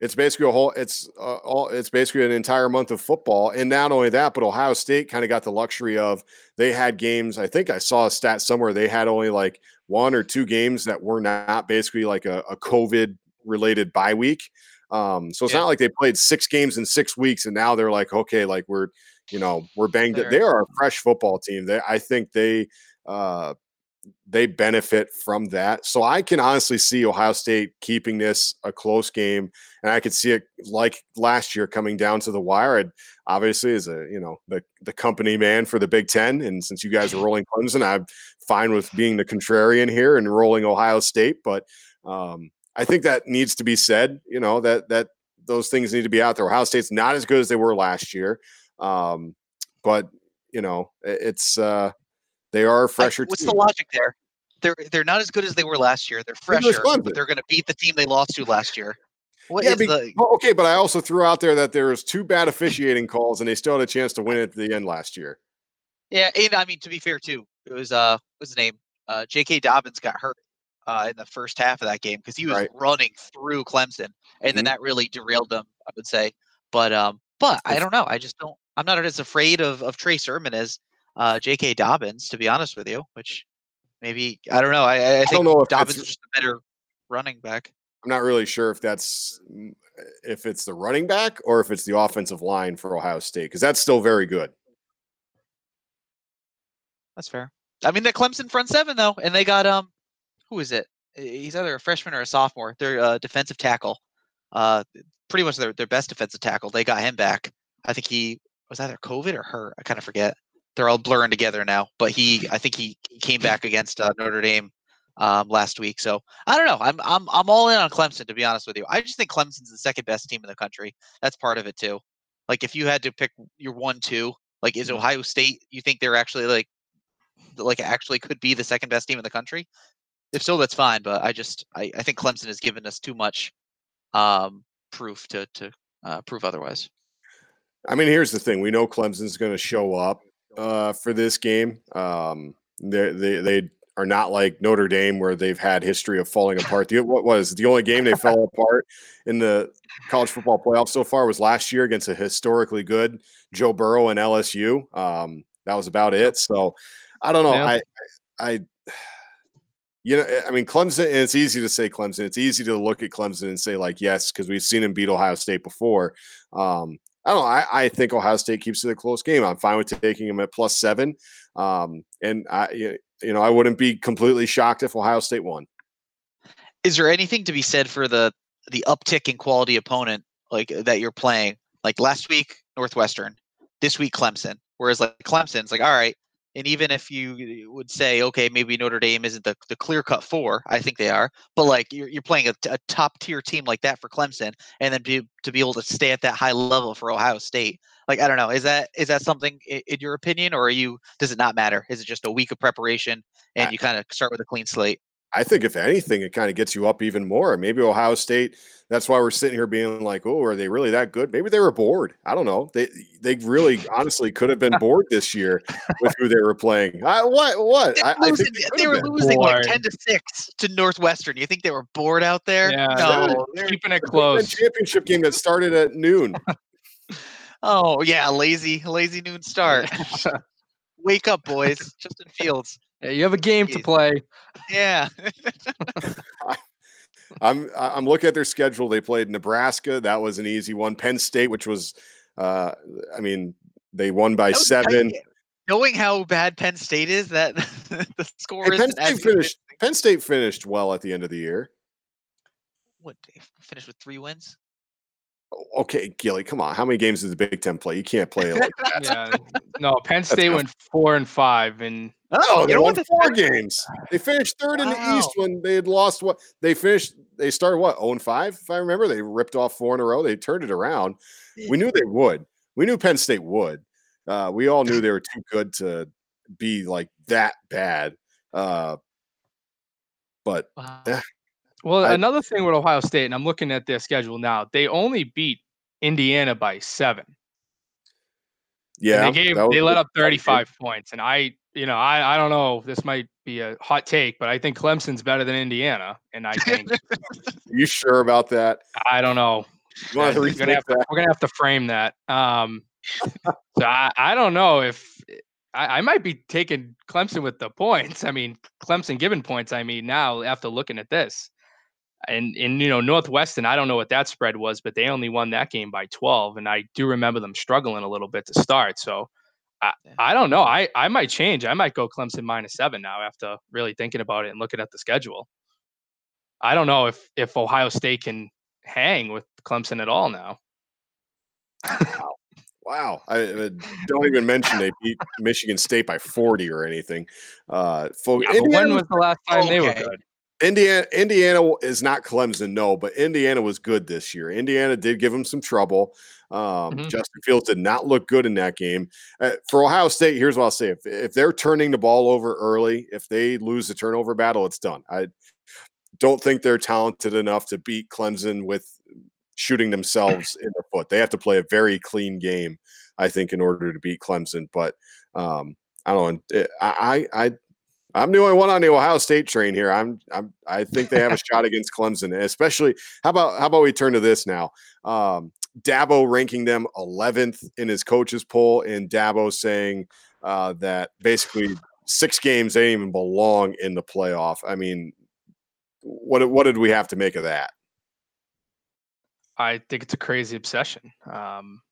It's basically a whole. It's uh, all. It's basically an entire month of football, and not only that, but Ohio State kind of got the luxury of they had games. I think I saw a stat somewhere they had only like one or two games that were not basically like a, a COVID related bye week. Um, so it's Yeah. not like they played six games in six weeks, and now they're like, okay, like we're you know we're banged. They're- They are a fresh football team. They, I think they. Uh, they benefit from that. So I can honestly see Ohio State keeping this a close game, and I could see it like last year coming down to the wire. Obviously, as a you know the the company man for the Big Ten, and since you guys are rolling Clemson, I'm fine with being the contrarian here and rolling Ohio State. But um, I think that needs to be said. You know that that those things need to be out there. Ohio State's not as good as they were last year, um, but you know it's. Uh, they are a I- fresher. what's team. the logic there? They're they're not as good as they were last year. They're fresher, but they're going to beat the team they lost to last year. What Yeah, is be- the? Okay, but I also threw out there that there was two bad officiating calls, and they still had a chance to win at the end last year. Yeah, and I mean to be fair too, it was uh what's his name? Uh, J.K. Dobbins got hurt uh in the first half of that game because he was Right. running through Clemson, and then Mhm. that really derailed them. I would say, but um, but I don't know. I just don't. I'm not as afraid of of Trey Sermon as uh J.K. Dobbins, to be honest with you. Which maybe I don't know. I I, I think don't know if Dobbins is just a better running back. I'm not really sure if that's mm, if it's the running back or if it's the offensive line for Ohio State because that's still very good. That's fair. I mean, the Clemson front seven though, and they got um, who is it? He's either a freshman or a sophomore. Their uh, defensive tackle, uh, pretty much their their best defensive tackle. They got him back. I think he was either COVID or hurt. I kind of forget. They're all blurring together now. But he, I think he, he came back against uh, Notre Dame um, last week. So I don't know. I'm I'm I'm all in on Clemson to be honest with you. I just think Clemson's the second best team in the country. That's part of it too. Like if you had to pick your one two, like is Ohio State? You think they're actually like like actually could be the second best team in the country? If so, that's fine. But I just I, I think Clemson has given us too much um, proof to to uh, prove otherwise. I mean, here's the thing: we know Clemson's going to show up uh, for this game. Um, they they they are not like Notre Dame where they've had history of falling apart. The, what was the only game they fell apart in the college football playoff so far was last year against a historically good Joe Burrow and LSU. Um, that was about it. So I don't know. Yeah. I, I, you know, I mean, Clemson, and it's easy to say Clemson. It's easy to look at Clemson and say, like, yes, because we've seen him beat Ohio State before. Um, I don't. I, I think Ohio State keeps it a close game. I'm fine with taking them at plus seven. Um, and I, you you know, I wouldn't be completely shocked if Ohio State won. Is there anything to be said for the the uptick in quality opponent like that you're playing? Like last week, Northwestern, this week Clemson. Whereas like Clemson's like, all right, and even if you eh, would say, okay, maybe Notre Dame isn't the, the clear cut four, I think they are, but like you're, you're playing a top tier team like that for Clemson, and then be, to be able to stay at that high level for Ohio State, like I don't know, is that is that something in, in your opinion, or are you does it not matter? Is it just a week of preparation and you kind of start with a clean slate? I think if anything, it kind of gets you up even more. Maybe Ohio State. That's why we're sitting here being like, "Oh, are they really that good?" Maybe they were bored. I don't know. They they really honestly could have been bored this year with who they were playing. I, what what? They, I, I losing- think they, they were been. losing like ten to six to Northwestern. You think they were bored out there? Yeah, no. they're they're- keeping it Big Ten close. championship game that started at noon. Oh yeah, lazy, lazy noon start. Wake up, boys. Justin Fields. Yeah, you have a game to play. Yeah. I'm I- I'm looking at their schedule. They played Nebraska. That was an easy one. Penn State, which was, uh, I mean, they won by That was tight. seven. Knowing how bad Penn State is, that the score Hey, Penn isn't State finished. Penn State finished well at the end of the year. What they finished with three wins? Okay, Gilly, come on. How many games does the Big Ten play? You can't play it like that. Yeah. No, Penn State tough. went four and five, and Oh, you they know won what? four games. They finished third in the East when they had lost what they finished. They started what 0 and 5, if I remember. They ripped off four in a row. They turned it around. We knew they would. We knew Penn State would. Uh, we all knew they were too good to be like that bad. Uh, but Wow. Yeah. Well, I- another thing with Ohio State, and I'm looking at their schedule now. They only beat Indiana by seven. And yeah, they gave they let up fight game. 35 points, and I, you know, I I don't know. This might be a hot take, but I think Clemson's better than Indiana, and I think You sure about that? I don't know. You want to we're gonna have to, we're gonna have to frame that. Um, so I, I don't know if I, I might be taking Clemson with the points. I mean, Clemson given points. I mean, now after looking at this, and and you know Northwestern, I don't know what that spread was, but they only won that game by 12, and I do remember them struggling a little bit to start. So. I, I don't know. I, I might change. I might go Clemson minus seven now after really thinking about it and looking at the schedule. I don't know if if Ohio State can hang with Clemson at all now. Wow. I, uh, don't even mention they beat Michigan State by 40 or anything. Uh, Yeah, when was the last time they were good? Indiana Indiana is not Clemson, no, but Indiana was good this year. Indiana did give them some trouble. Um, Mhm. Justin Fields did not look good in that game. Uh, for Ohio State, here's what I'll say: if if they're turning the ball over early, if they lose the turnover battle, it's done. I don't think they're talented enough to beat Clemson with shooting themselves in the foot. They have to play a very clean game, I think, in order to beat Clemson. But um, I don't know. I I I I'm the only one on the Ohio State train here. I'm I'm I think they have a shot against Clemson, especially how about how about we turn to this now? Um Dabo ranking them 11th in his coaches poll, and Dabo saying uh, that basically six games they even belong in the playoff. I mean, what what did we have to make of that? I think it's a crazy obsession. Um,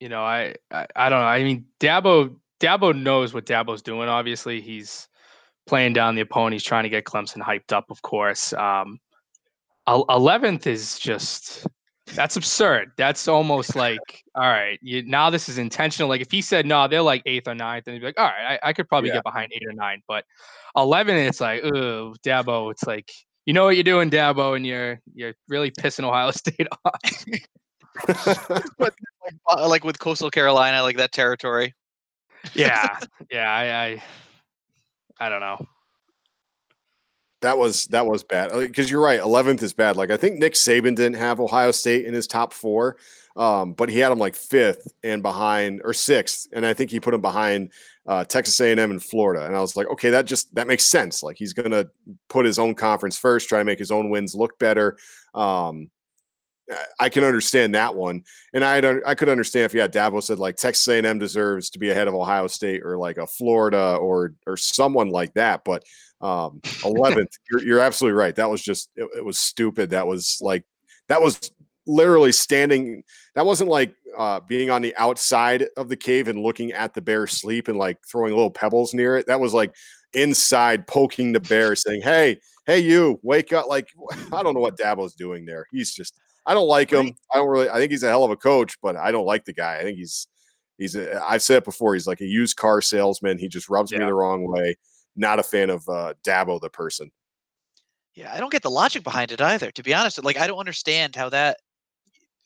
you know, I, I I don't know. I mean, Dabo Dabo knows what Dabo's doing. Obviously, he's playing down the opponent. He's trying to get Clemson hyped up. Of course, um, eleventh is just that's absurd. That's almost like all right. You, now this is intentional. Like if he said no, they're like eighth or ninth, and he'd be like, all right, I, I could probably Yeah. get behind eight or nine. But eleven, it's like, oh, Dabo. It's like you know what you're doing, Dabo, and you're you're really pissing Ohio State off. Uh, like with Coastal Carolina, like that territory. yeah, yeah. I, I I don't know. That was that was bad because you're right. Eleventh is bad. Like I think Nick Saban didn't have Ohio State in his top four, um, but he had them like fifth and behind or sixth, and I think he put him behind uh, Texas A&M and Florida. And I was like, okay, that just that makes sense. Like he's gonna put his own conference first, try to make his own wins look better. Um, I can understand that one, and I don't. I could understand if yeah, Dabo said like Texas A&M deserves to be ahead of Ohio State or like a Florida or or someone like that. But um, 11th, you're, you're absolutely right. That was just it, it was stupid. That was like that was literally standing. That wasn't like uh, being on the outside of the cave and looking at the bear sleep and like throwing little pebbles near it. That was like inside poking the bear, saying, "Hey, hey, you, wake up!" Like I don't know what Dabo's doing there. He's just I don't like him. I don't really. I think he's a hell of a coach, but I don't like the guy. I think he's he's. A, I've said it before. He's like a used car salesman. He just rubs yeah. me the wrong way. Not a fan of uh, Dabo the person. Yeah, I don't get the logic behind it either. To be honest, like I don't understand how that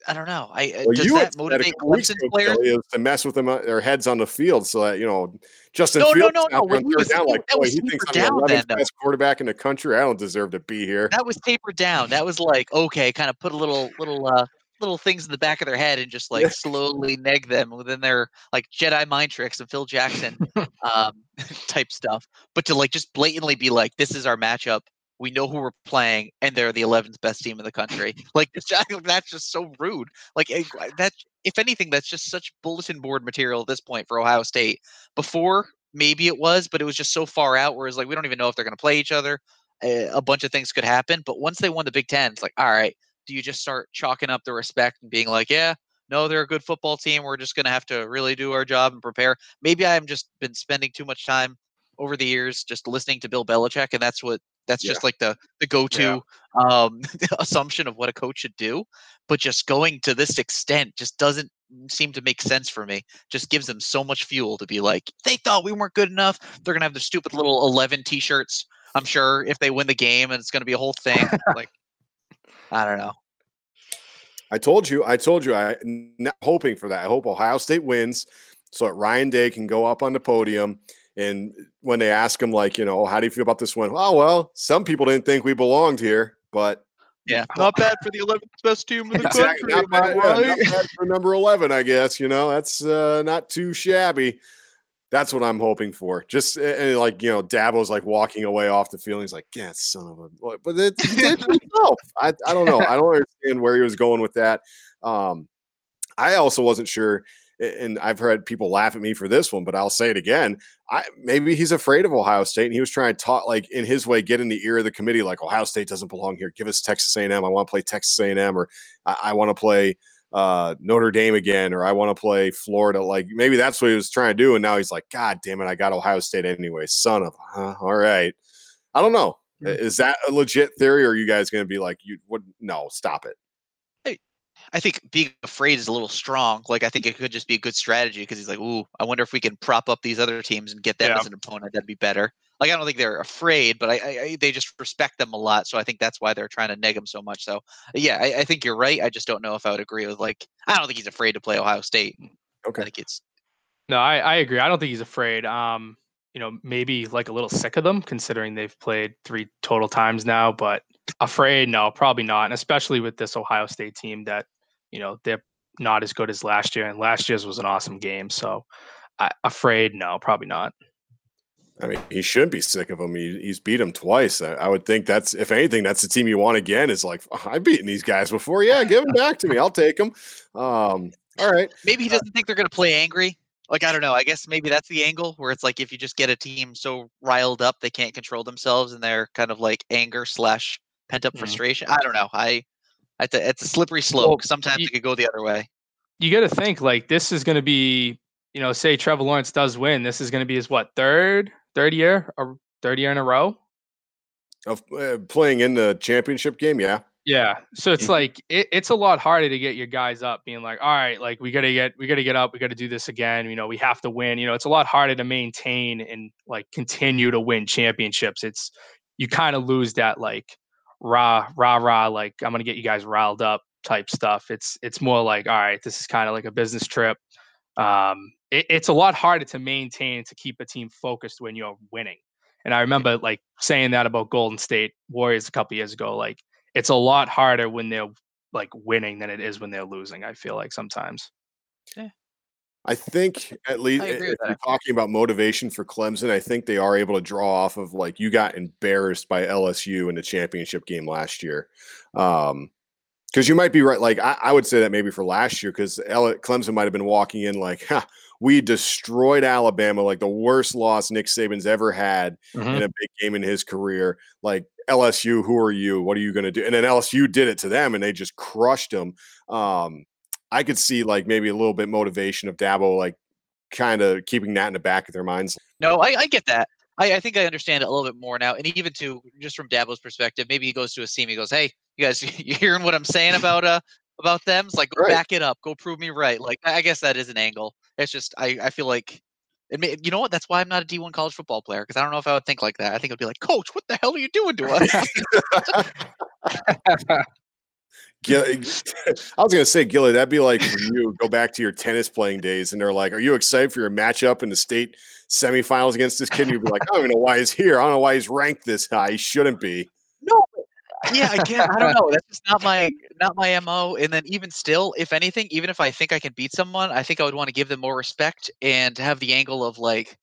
I don't know. I uh, well, does that motivate Clemson players to mess with them uh, their heads on the field so that you know Justin no, Fields no, no, no. Was, down like boy, he thinks I'm the 11th best quarterback in the country. I don't deserve to be here. That was tapered down. That was like okay, kind of put a little little uh little things in the back of their head and just like slowly neg them within their like Jedi mind tricks and Phil Jackson um type stuff. But to like just blatantly be like, this is our matchup we know who we're playing, and they're the 11th best team in the country. Like that's just so rude. Like eh, that, if anything, that's just such bulletin board material at this point for Ohio State. Before, maybe it was, but it was just so far out. Whereas, like, we don't even know if they're going to play each other. A, a bunch of things could happen. But once they won the Big Ten, it's like, all right, do you just start chalking up the respect and being like, yeah, no, they're a good football team. We're just going to have to really do our job and prepare. Maybe I've just been spending too much time over the years just listening to Bill Belichick, and that's what that's yeah. just like the the go-to yeah. um, assumption of what a coach should do. But just going to this extent just doesn't seem to make sense for me. Just gives them so much fuel to be like, they thought we weren't good enough. They're gonna have the stupid little eleven t-shirts. I'm sure if they win the game, and it's gonna be a whole thing. like, I don't know. I told you. I told you. I not hoping for that. I hope Ohio State wins so that Ryan Day can go up on the podium and when they ask him, like, you know, how do you feel about this one? Oh, well, some people didn't think we belonged here, but yeah, not bad for the 11th best team in the exactly. country. Not bad, yeah, not bad for number 11, I guess. You know, that's uh, not too shabby. That's what I'm hoping for. Just and like you know, Dabo's like walking away off the field. He's like, "Yeah, son of a," but it, it I I don't know. I don't understand where he was going with that. Um, I also wasn't sure and I've heard people laugh at me for this one, but I'll say it again. I maybe he's afraid of Ohio State, and he was trying to talk like in his way, get in the ear of the committee, like Ohio State doesn't belong here. Give us Texas A&M. I want to play Texas A&M, or I, I want to play uh, Notre Dame again, or I want to play Florida. Like maybe that's what he was trying to do, and now he's like, God damn it, I got Ohio State anyway. Son of, huh? all right. I don't know. Is that a legit theory, or are you guys going to be like, you would no, stop it? I think being afraid is a little strong. Like I think it could just be a good strategy because he's like, "Ooh, I wonder if we can prop up these other teams and get them yeah. as an opponent. That'd be better." Like I don't think they're afraid, but I, I, they just respect them a lot. So I think that's why they're trying to neg them so much. So yeah, I, I, think you're right. I just don't know if I would agree with like I don't think he's afraid to play Ohio State. Okay, I think it's no, I, I agree. I don't think he's afraid. Um, you know, maybe like a little sick of them considering they've played three total times now, but afraid, no, probably not. And especially with this Ohio State team that you know they're not as good as last year, and last year's was an awesome game. So, I, afraid, no, probably not. I mean, he shouldn't be sick of him. He, he's beat him twice. I, I, would think that's, if anything, that's the team you want again. Is like I've beaten these guys before. Yeah, give them back to me. I'll take them. Um, all right. Maybe he uh doesn't uh, think they're going to play angry. Like I don't know. I guess maybe that's the angle where it's like if you just get a team so riled up they can't control themselves and they're kind of like anger slash pent up mm-hmm. frustration. I don't know. I it's a, it's a slippery slope. Well, Sometimes you, it could go the other way. You got to think like this is going to be, you know, say Trevor Lawrence does win. This is going to be his what third third year or third year in a row of uh, playing in the championship game. Yeah. Yeah. So it's mm-hmm. like it, it's a lot harder to get your guys up being like, all right, like we gotta get we gotta get up, we gotta do this again. You know, we have to win. You know, it's a lot harder to maintain and like continue to win championships. It's you kind of lose that like rah rah rah like i'm gonna get you guys riled up type stuff it's it's more like all right this is kind of like a business trip um it, it's a lot harder to maintain to keep a team focused when you're winning And I remember like saying that about Golden State Warriors a couple years ago. Like it's a lot harder when they're like winning than it is when they're losing. I feel like sometimes. I think at least if you're that. talking about motivation for Clemson, I think they are able to draw off of like you got embarrassed by LSU in the championship game last year. Um because you might be right. Like I, I would say that maybe for last year, because Clemson might have been walking in like, ha, we destroyed Alabama, like the worst loss Nick Saban's ever had Mhm. in a big game in his career. Like LSU, who are you? What are you going to do? And then LSU did it to them, and they just crushed them. Um, I could see like maybe a little bit motivation of Dabo, like kind of keeping that in the back of their minds. No, I, I get that. I, I think I understand it a little bit more now. And even to just from Dabo's perspective, maybe he goes to a team, he goes, Hey, you guys you hearing what I'm saying about uh about them? It's like go Right. back it up, go prove me right. Like I I guess that is an angle. It's just I, I feel like it may, you know what? That's why I'm not a D1 college football player because I don't know if I would think like that. I think I'd be like, Coach, what the hell are you doing to us? I was gonna say, Gilly, that'd be like you go back to your tennis playing days, and they're like, "Are you excited for your matchup in the state semifinals against this kid?" And you'd be like, "I don't even know why he's here. I don't know why he's ranked this high. He shouldn't be." no. Yeah, I can't. I don't know. That's just not my not my mo. And then even still, if anything, even if I think I can beat someone, I think I would want to give them more respect and have the angle of like,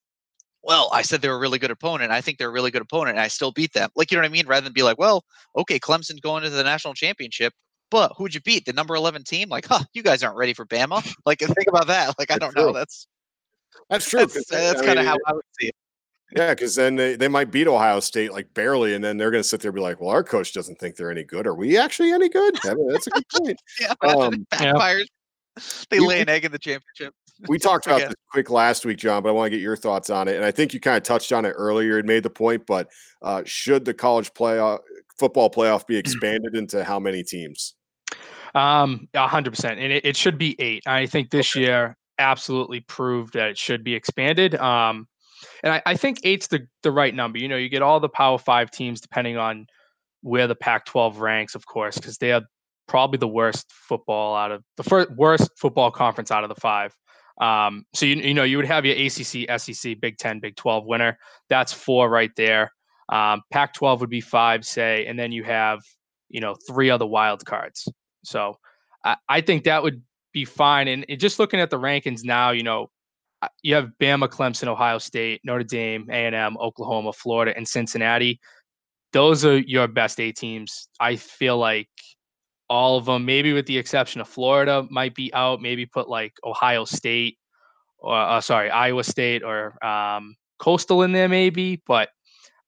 well, I said they're a really good opponent. I think they're a really good opponent, and I still beat them. Like, you know what I mean? Rather than be like, well, okay, Clemson's going into the national championship, but who'd you beat? The number eleven team? Like, huh, you guys aren't ready for Bama. Like, think about that. Like, I don't know. That's That's true. that's 'cause, that's kind of how I would see it. Yeah, because then they, they might beat Ohio State like barely, and then they're going to sit there and be like, "Well, our coach doesn't think they're any good. Are we actually any good?" I mean, that's a good point. Yeah, Um, it yeah. backfires. They We- lay an egg in the championship. We talked about this quick last week, John, but I want to get your thoughts on it. And I think you kind of touched on it earlier and made the point. But uh, should the college playoff football playoff be expanded into how many teams? Um, a hundred percent, and it, it should be eight. I think this year absolutely proved that it should be expanded. Um, and I, I think eight's the the right number. You know, you get all the Power Five teams depending on where the Pac-12 ranks, of course, because they are probably the worst football out of the first worst football conference out of the five. Um, so you you know you would have your ACC, SEC, Big Ten, Big Twelve winner. That's four right there. Um, Pac-12 would be five, say, and then you have you know three other wild cards. So I, I think that would be fine. And, just looking at the rankings now, you know, you have Bama, Clemson, Ohio State, Notre Dame, A and M, Oklahoma, Florida, and Cincinnati. Those are your best eight teams. I feel like all of them, maybe with the exception of Florida, might be out. Maybe put like Ohio State or uh, sorry, Iowa State or um, Coastal in there, maybe. But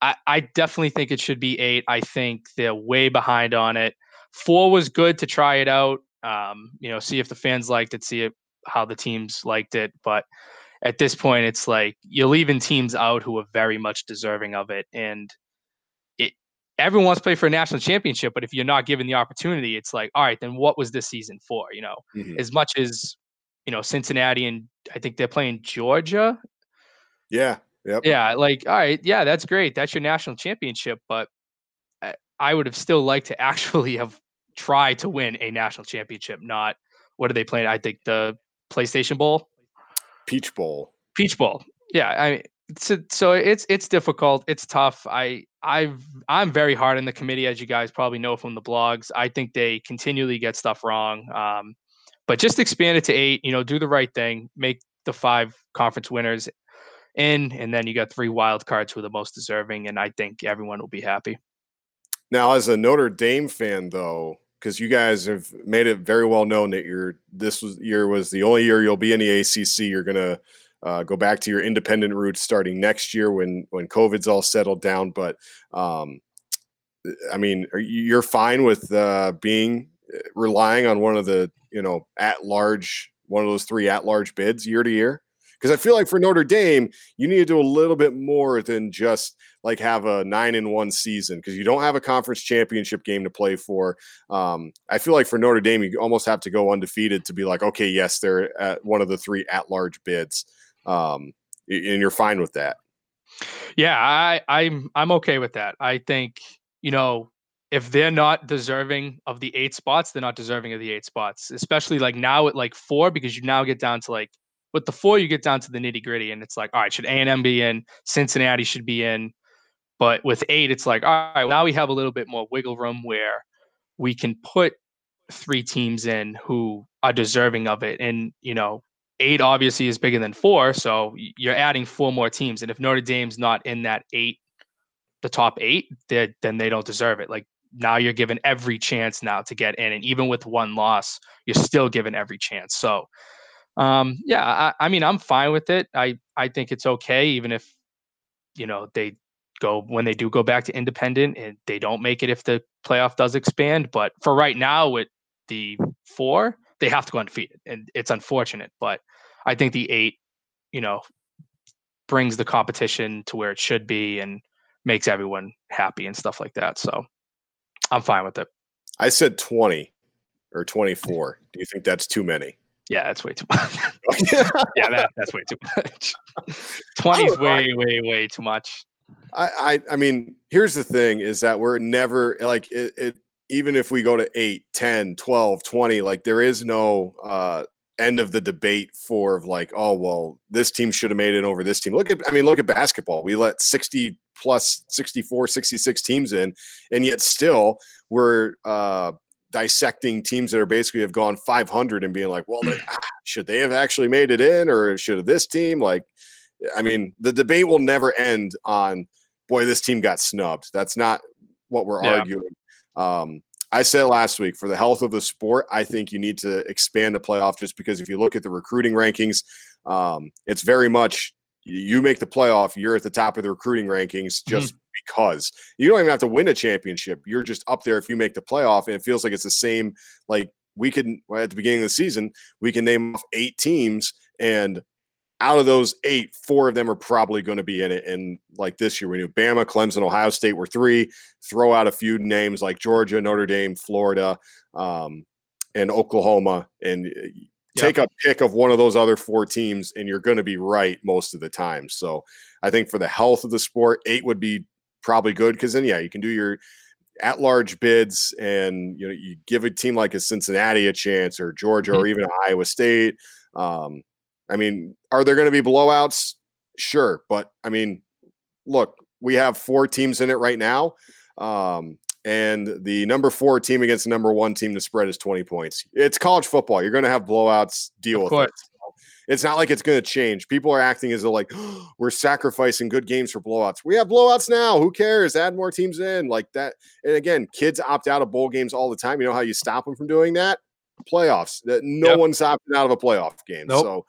I, I definitely think it should be eight. I think they're way behind on it. Four was good to try it out. Um, you know, see if the fans liked it, see it, how the teams liked it. But at this point, it's like you're leaving teams out who are very much deserving of it. And it everyone wants to play for a national championship, but if you're not given the opportunity, it's like, all right, then what was this season for? You know, Mhm. as much as you know, Cincinnati and I think they're playing Georgia. Yeah. Yep. Yeah, like all right, yeah, that's great. That's your national championship, but I, I would have still liked to actually have tried to win a national championship. Not what are they playing? I think the PlayStation Bowl, Peach Bowl. Peach Bowl. Yeah, I so, so it's it's difficult. It's tough. I I've I'm very hard on the committee, as you guys probably know from the blogs. I think they continually get stuff wrong. Um, but just expand it to eight. You know, do the right thing. Make the five conference winners in, and then you got three wild cards who are the most deserving, and I think everyone will be happy. Now, as a Notre Dame fan, though, because you guys have made it very well known that you're this was year was the only year you'll be in the ACC. You're gonna uh, go back to your independent roots starting next year when when COVID's all settled down. But um, I mean, you're fine with uh, being relying on one of the you know at large one of those three at large bids year to year. Because I feel like for Notre Dame, you need to do a little bit more than just like have a nine in one season because you don't have a conference championship game to play for. Um, I feel like for Notre Dame, you almost have to go undefeated to be like, okay, yes, they're at one of the three at large bids. Um, and you're fine with that. Yeah, I, I'm I'm okay with that. I think you know if they're not deserving of the eight spots, they're not deserving of the eight spots. Especially like now at like four, because you now get down to like with the four, you get down to the nitty gritty, and it's like, all right, should A and M be in? Cincinnati should be in. But with eight, it's like, all right, now we have a little bit more wiggle room where we can put three teams in who are deserving of it. And, you know, eight obviously is bigger than four. So you're adding four more teams. And if Notre Dame's not in that eight, the top eight, then then they don't deserve it. Like now you're given every chance now to get in. And even with one loss, you're still given every chance. So um, yeah, I, I mean, I'm fine with it. I, I think it's okay, even if, you know, they go when they do go back to independent and they don't make it if the playoff does expand. But for right now, with the four, they have to go undefeated, and it's unfortunate. But I think the eight, you know, brings the competition to where it should be and makes everyone happy and stuff like that. So I'm fine with it. I said 20 or 24. Do you think that's too many? Yeah, that's way too much. yeah, that, that's way too much. 20 is way, way, way too much. I, I I mean, here's the thing is that we're never like it, it even if we go to 8, 10, 12, 20, like there is no uh end of the debate for of like, oh well, this team should have made it over this team. Look at I mean, look at basketball. We let 60 plus 64, 66 teams in, and yet still we're uh dissecting teams that are basically have gone 500 and being like, well, they, ah, should they have actually made it in, or should this team? Like, I mean, the debate will never end on, boy, this team got snubbed. That's not what we're Yeah. arguing. Um, I said last week for the health of the sport, I think you need to expand the playoff just because if you look at the recruiting rankings, um, it's very much you make the playoff, you're at the top of the recruiting rankings just because you don't even have to win a championship. You're just up there if you make the playoff, and it feels like it's the same. Like we can at the beginning of the season, we can name off eight teams, and out of those eight, four of them are probably going to be in it. And like this year, we knew Bama, Clemson, Ohio State were three. Throw out a few names like Georgia, Notre Dame, Florida, um, and Oklahoma, and uh, take a pick of one of those other four teams, and you're going to be right most of the time. So I think for the health of the sport, eight would be probably good because then yeah, you can do your at large bids and you know you give a team like a Cincinnati a chance or Georgia or even Iowa State. Um, I mean, are there going to be blowouts? Sure, but I mean, look, we have four teams in it right now. Um, and the number four team against the number one team, the spread is 20 points. It's college football. You're going to have blowouts. Deal Of with course. it. So it's not like it's going to change. People are acting as though like we're sacrificing good games for blowouts. We have blowouts now. Who cares? Add more teams in like that. And again, kids opt out of bowl games all the time. You know how you stop them from doing that? Playoffs. That no Yep. one's opting out of a playoff game. Nope. So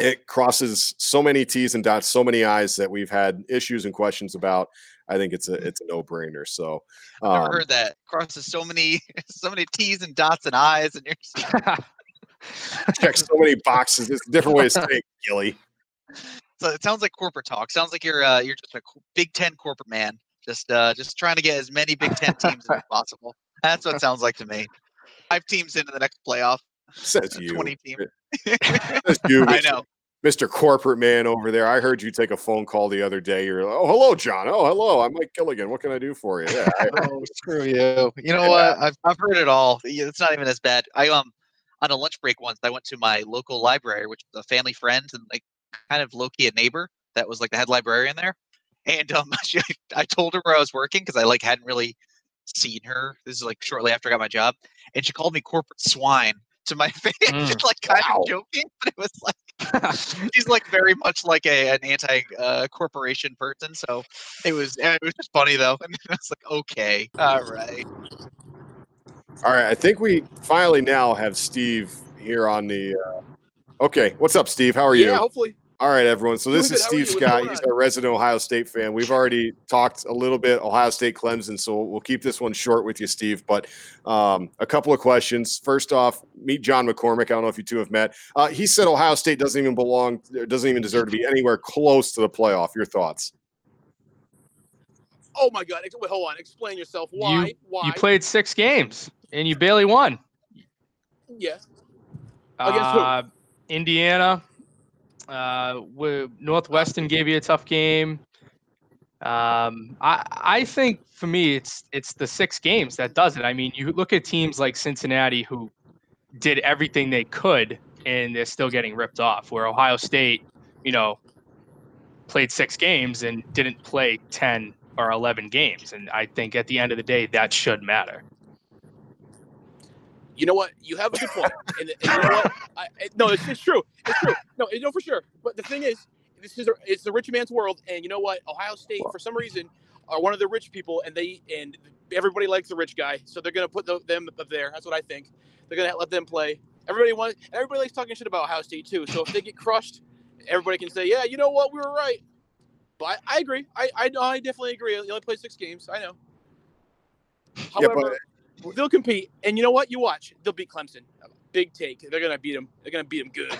it crosses so many T's and dots so many I's that we've had issues and questions about. I think it's a it's a no brainer. So I've never um, heard that crosses so many so many T's and dots and I's and you're check so many boxes. It's a different way to say it, Gilly. so it sounds like corporate talk. Sounds like you're uh you're just a Big Ten corporate man. Just uh just trying to get as many Big Ten teams as possible. That's what it sounds like to me. Five teams into the next playoff. Says you. Twenty team. Says you, I Mr. know. Mr. Corporate Man over there. I heard you take a phone call the other day. You're like, oh, hello, John. Oh, hello. I'm Mike Gilligan. What can I do for you? Yeah, I- Oh, screw you. You know what? I've I've heard it all. It's not even as bad. I um on a lunch break once I went to my local library, which was a family friend and like kind of low key a neighbor that was like the head librarian there. And um she, I told her where I was working because I like hadn't really seen her. This is like shortly after I got my job. And she called me corporate swine to my face, Mm. just like kind Wow. of joking, but it was like she's like very much like a an anti uh, corporation person. So it was it was just funny though. And I was like, okay, all right. All right. I think we finally now have Steve here on the. Uh... Okay. What's up, Steve? How are you? Yeah, hopefully. All right, everyone. So this Doing is good. How are Steve Scott. He's on? our resident Ohio State fan. We've already talked a little bit Ohio State Clemson, so we'll keep this one short with you, Steve. But um, a couple of questions. First off, meet John McCormick. I don't know if you two have met. Uh, he said Ohio State doesn't even belong, doesn't even deserve to be anywhere close to the playoff. Your thoughts? Oh my God! Wait, hold on. Explain yourself. Why? You, Why? you played six games and you barely won. Who? Uh, Indiana, uh, Northwestern gave you a tough game. Um, I I think for me it's it's the six games that does it. I mean, you look at teams like Cincinnati who did everything they could and they're still getting ripped off. Where Ohio State, you know, played six games and didn't play 10 or 11 games. And I think at the end of the day, that should matter. You know what? You have a good point. And, and you know what? I, I- no, it's, it's true. It's true. No, you know for sure. But the thing is, this is a, it's the rich man's world, and you know what? Ohio State, for some reason, are one of the rich people, and they and everybody likes the rich guy, so they're gonna put the, them up there. That's what I think. They're gonna let them play. Everybody wants. Everybody likes talking shit about Ohio State too. So if they get crushed, everybody can say, "Yeah, you know what? We were right." But I, I agree. I, I I definitely agree. They only played six games. I know. Yeah, However, they'll compete, and you know what? You watch. They'll beat Clemson. Big take. They're gonna beat them. They're gonna beat them good.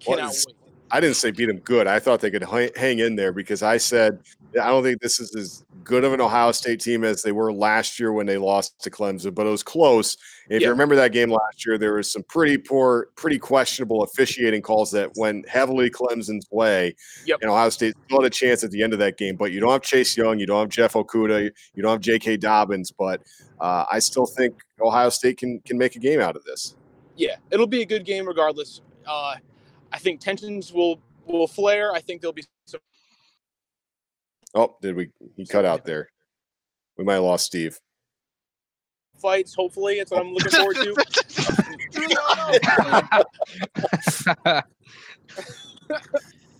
Cannot wait. I didn't say beat them good. I thought they could hang in there because I said I don't think this is as good of an Ohio State team as they were last year when they lost to Clemson, but it was close. If Yeah. you remember that game last year, there was some pretty poor, pretty questionable officiating calls that went heavily Clemson's way. Yep. And Ohio State still had a chance at the end of that game, but you don't have Chase Young, you don't have Jeff Okudah, you don't have J.K. Dobbins, but uh, I still think Ohio State can can make a game out of this. Yeah, it'll be a good game regardless. Uh, I think tensions will will flare. I think there'll be. Oh, did we? He cut out there. We might have lost Steve. fights. Hopefully, that's what I'm looking forward to.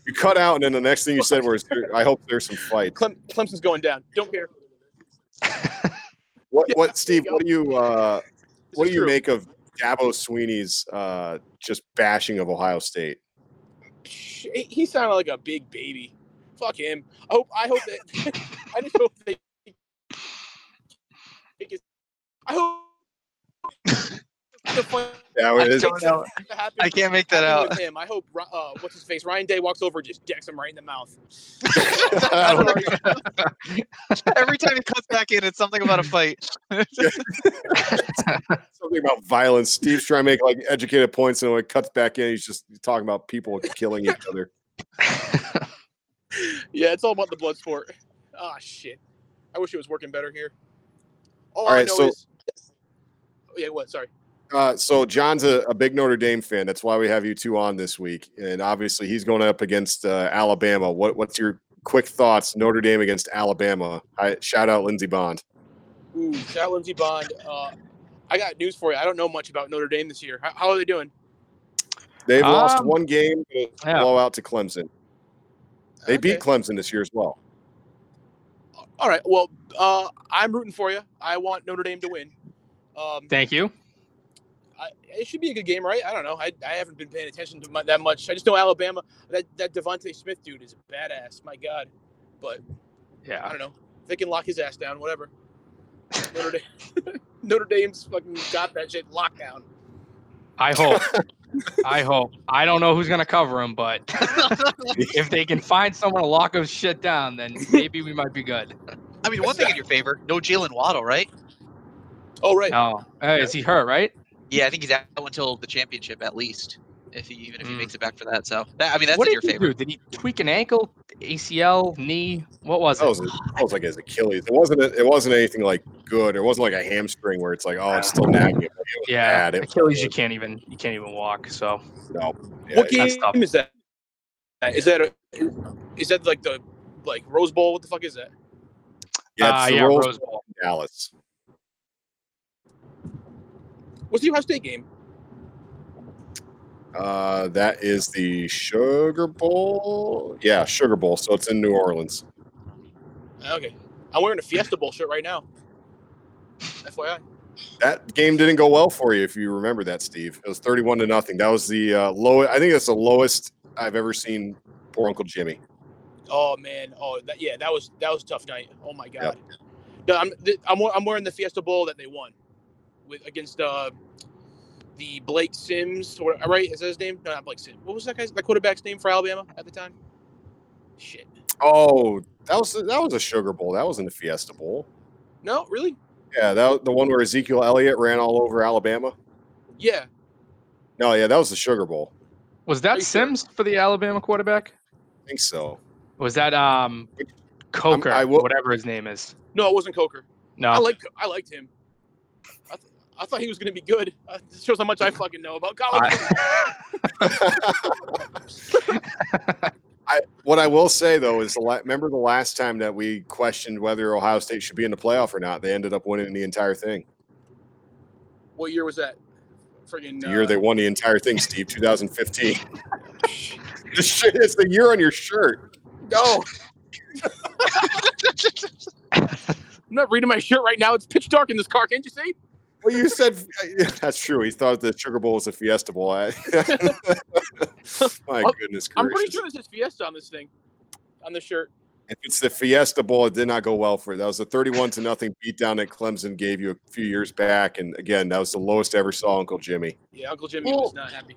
You cut out, and then the next thing you said was, "I hope there's some fight." Clem, Clemson's going down. Don't care. What? What, Steve? What do you? Uh, what do you true. make of Dabo Swinney's uh, just bashing of Ohio State? He sounded like a big baby. Fuck him. I hope. I hope that. I just hope they. I hope. the fun Yeah, I don't know. I can't make that out. Him. I hope. Uh, what's his face? Ryan Day walks over, and just decks him right in the mouth. Every time he cuts back in, it's something about a fight. Something about violence. Steve's trying to make like educated points, and when it cuts back in, he's just talking about people killing each other. Yeah, it's all about the blood sport. Ah, shit. I wish it was working better here. All, All I know so- is. Oh, yeah, what? Sorry. Uh, so John's a, a big Notre Dame fan. That's why we have you two on this week, and obviously he's going up against uh, Alabama. What, what's your quick thoughts? Notre Dame against Alabama. I, shout out Lindsey Bond. Ooh, shout out Lindsey Bond. Uh, I got news for you. I don't know much about Notre Dame this year. How, how are they doing? They've lost Um, one game, but a yeah. blowout to Clemson. They beat Clemson this year as well. All right. Well, uh, I'm rooting for you. I want Notre Dame to win. Um, Thank you. I, it should be a good game, right? I don't know. I, I haven't been paying attention to mu- that much. I just know Alabama. That that DeVonta Smith dude is a badass. My God. But yeah, I don't know. If they can lock his ass down, whatever. Notre Dame, Notre Dame's fucking got that shit locked down. I hope. I hope. I don't know who's gonna cover him, but if they can find someone to lock his shit down, then maybe we might be good. I mean, one thing in your favor, no Jalen Waddle, right? Oh right. Oh, hey, is he hurt? Right? Yeah, I think he's out until the championship at least, if he even if he Mm. makes it back for that. So that, I mean, that's what in did your he favor. do? Did he tweak an ankle, ACL, knee? What was That it? was, that was like his Achilles. It wasn't. It wasn't anything like good. It wasn't like a hamstring where it's like, oh, it's still nagging. It yeah, bad. It was Achilles. You can't even you can't even walk. So No. Yeah, what game tough. is that? Is that a, is that like the like Rose Bowl? What the fuck is that? yeah, uh, the yeah, Rose Rose Bowl Bowl. in Dallas. What's the Ohio State game? Uh, that is the Sugar Bowl. Yeah, Sugar Bowl. So it's in New Orleans. Okay, I'm wearing a Fiesta Bowl shirt right now. FYI. That game didn't go well for you, if you remember that, Steve. It was thirty-one to nothing. That was the uh, low. I think that's the lowest I've ever seen. Poor Uncle Jimmy. Oh man. Oh that, yeah. That was that was a tough night. Oh my god. No, I'm I'm I'm wearing the Fiesta Bowl that they won with against uh the Blake Sims. Or, right? Is that his name? No, not Blake Sims. What was that guy's that quarterback's name for Alabama at the time? Shit. Oh, that was that was a Sugar Bowl. That wasn't a Fiesta Bowl. No, really? Yeah, that the one where Ezekiel Elliott ran all over Alabama. Yeah. No, yeah, that was the Sugar Bowl. was that you sure? Sims for the Alabama quarterback? I think so. Was that um Coker, I will- whatever his name is? No, it wasn't Coker. No, I No. like I liked him. I, thought he was gonna be good. Uh, this shows how much I fucking know about college. I- I what I will say though is the la- remember the last time that we questioned whether Ohio State should be in the playoff or not. They ended up winning the entire thing. What year was that? Friggin' The year uh, they won the entire thing, Steve, 2015. This shit is the year on your shirt. No. I'm not reading my shirt right now. It's pitch dark in this car. Can't you see? Well, you said that's true. He thought the Sugar Bowl was a Fiesta Bowl. I- My goodness I'm pretty sure this is Fiesta on this thing, on the shirt. If it's the Fiesta Bowl, it did not go well for it. That was a 31 to nothing beatdown that Clemson gave you a few years back, and again, that was the lowest I ever saw Uncle Jimmy. Yeah, Uncle Jimmy Well- was not happy.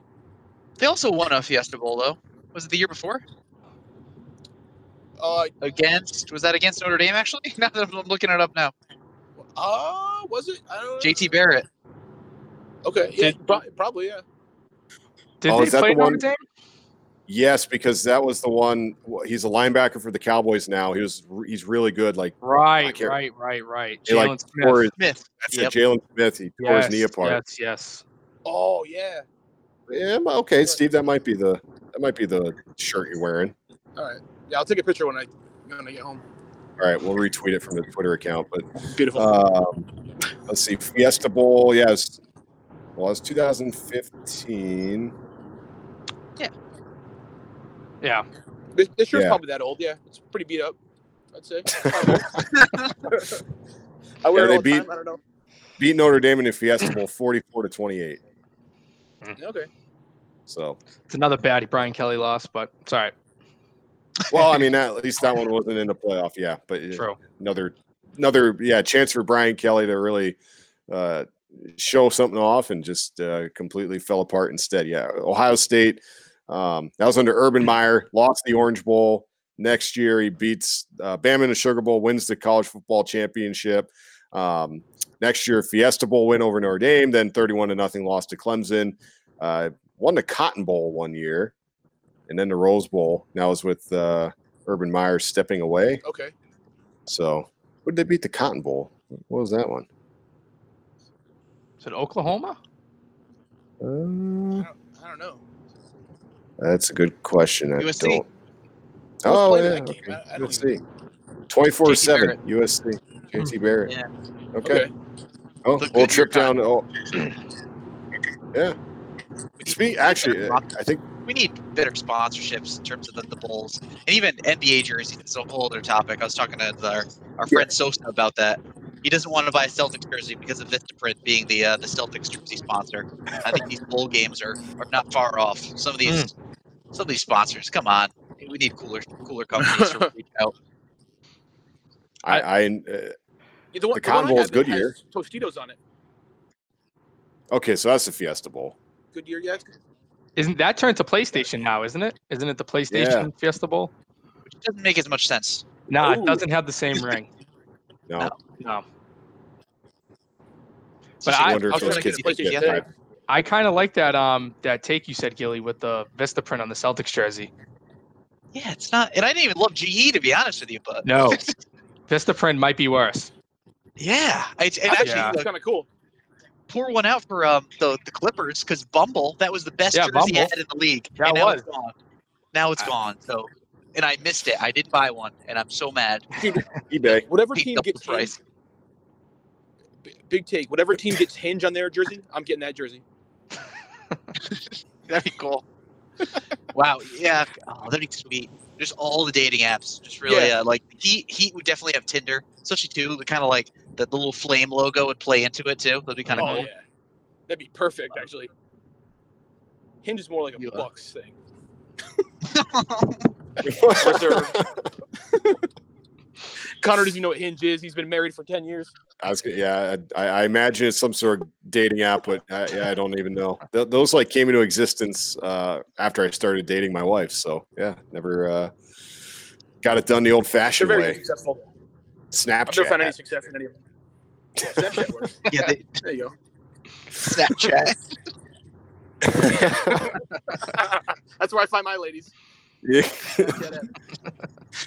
They also won a Fiesta Bowl though. Was it the year before? Uh, Against was that against Notre Dame actually? Now that I'm looking it up now. Uh, was it? I don't know. JT Barrett. Okay, yeah, Did- pro- probably yeah. Did Oh, they is that play the Notre one- Dame? Yes, because that was the one. He's a linebacker for the Cowboys now. He was he's really good. Like Right, can't- right, right, right. He, like, Jaylon Smith. his- Smith. that's Yep. it, Jaylon Smith. He tore Yes, his knee apart. yes, yes. Oh yeah. Yeah, m- okay, Steve. That might be the that might be the shirt you're wearing. All right. Yeah, I'll take a picture when I when I get home. All right, we'll retweet it from the Twitter account. But Beautiful. um, let's see, Fiesta Bowl. Yes, well, it's 2015. Yeah. Yeah. This, this shirt's yeah. probably that old. Yeah, it's pretty beat up. I'd say. I wear Yeah, it they all the beat- time. I don't know. Beat Notre Dame in the Fiesta Bowl, 44 to 28. Okay. So, It's another baddie Brian Kelly loss, but it's all right. Well, I mean, at least that one wasn't in the playoff. Yeah, but True. another another yeah chance for Brian Kelly to really uh, show something off and just uh, completely fell apart instead. Yeah, Ohio State um, that was under Urban Meyer, lost the Orange Bowl. Next year, he beats uh, Bama in the Sugar Bowl, wins the college football championship. Um, next year, Fiesta Bowl win over Notre Dame, then 31 to nothing loss to Clemson. Uh, won the Cotton Bowl one year, and then the Rose Bowl. Now is with uh, Urban Meyer stepping away. Okay. So, what did they beat the Cotton Bowl? What was that one? Is it Oklahoma? Uh, I don't, I don't know. that's a good question. I don't. Who Oh, yeah. that game? Okay. I- I USC. Twenty four seven USC. JT Barrett. Yeah. Okay. Okay. Oh, The we'll trip down. Oh, yeah. We need- Speak, actually, better sponsors. I think we need better sponsorships in terms of the, the bowls and even NBA jerseys. It's a whole other topic. I was talking to our, our friend Sosa about that. He doesn't want to buy a Celtics jersey because of Vistaprint being the uh, the Celtics jersey sponsor. I think these bowl games are, are not far off. Some of these some of these sponsors, come on, we need cooler cooler companies to reach out. I, I uh, the one, The the one Cotton I Bowl is Goodyear. Tostitos on it. okay, so that's the Fiesta Bowl. Goodyear, yeah. Isn't that turned to PlayStation now, isn't it? Isn't it the PlayStation Fiesta Bowl? Which doesn't make as much sense. No, Ooh. it doesn't have the same ring. No, No. No. But I- I wonder I if was those trying to kids get could a get PlayStation together. that. today. I kind of like that um that take you said, Gilly, with the Vista print on the Celtics jersey. Yeah, it's not, and I didn't even love GE to be honest with you, but No. Vista print might be worse. yeah, I, and actually, Yeah. it's kind of cool. Pour one out for um, the the Clippers because Bumble that was the best Yeah, jersey Bumble. I had in the league. That and now was. it's gone. Now it's gone. So, and I missed it. I did buy one, and I'm so mad. eBay. Whatever team gets price. Hinge, big take. Whatever team gets Hinge on their jersey, I'm getting that jersey. That'd be cool. wow. Yeah. Oh, that'd be sweet. Just all the dating apps. Just really Yeah. uh, like Heat. Heat would definitely have Tinder, especially too. The kind of like the, the little flame logo would play into it too. That'd be kind of oh cool. yeah, that'd be perfect actually. Hinge is more like a You, uh, Bucks thing. Connor doesn't know what Hinge is. He's been married for ten years. I was, yeah, I, I imagine it's some sort of dating app, but I, yeah, I don't even know. Th- those like came into existence uh, after I started dating my wife. So yeah, never uh, got it done the old-fashioned very way. successful. I've never found any success in any of them. Yeah, Snapchat works. Yeah. They, There you go. Snapchat. That's where I find my ladies. yeah.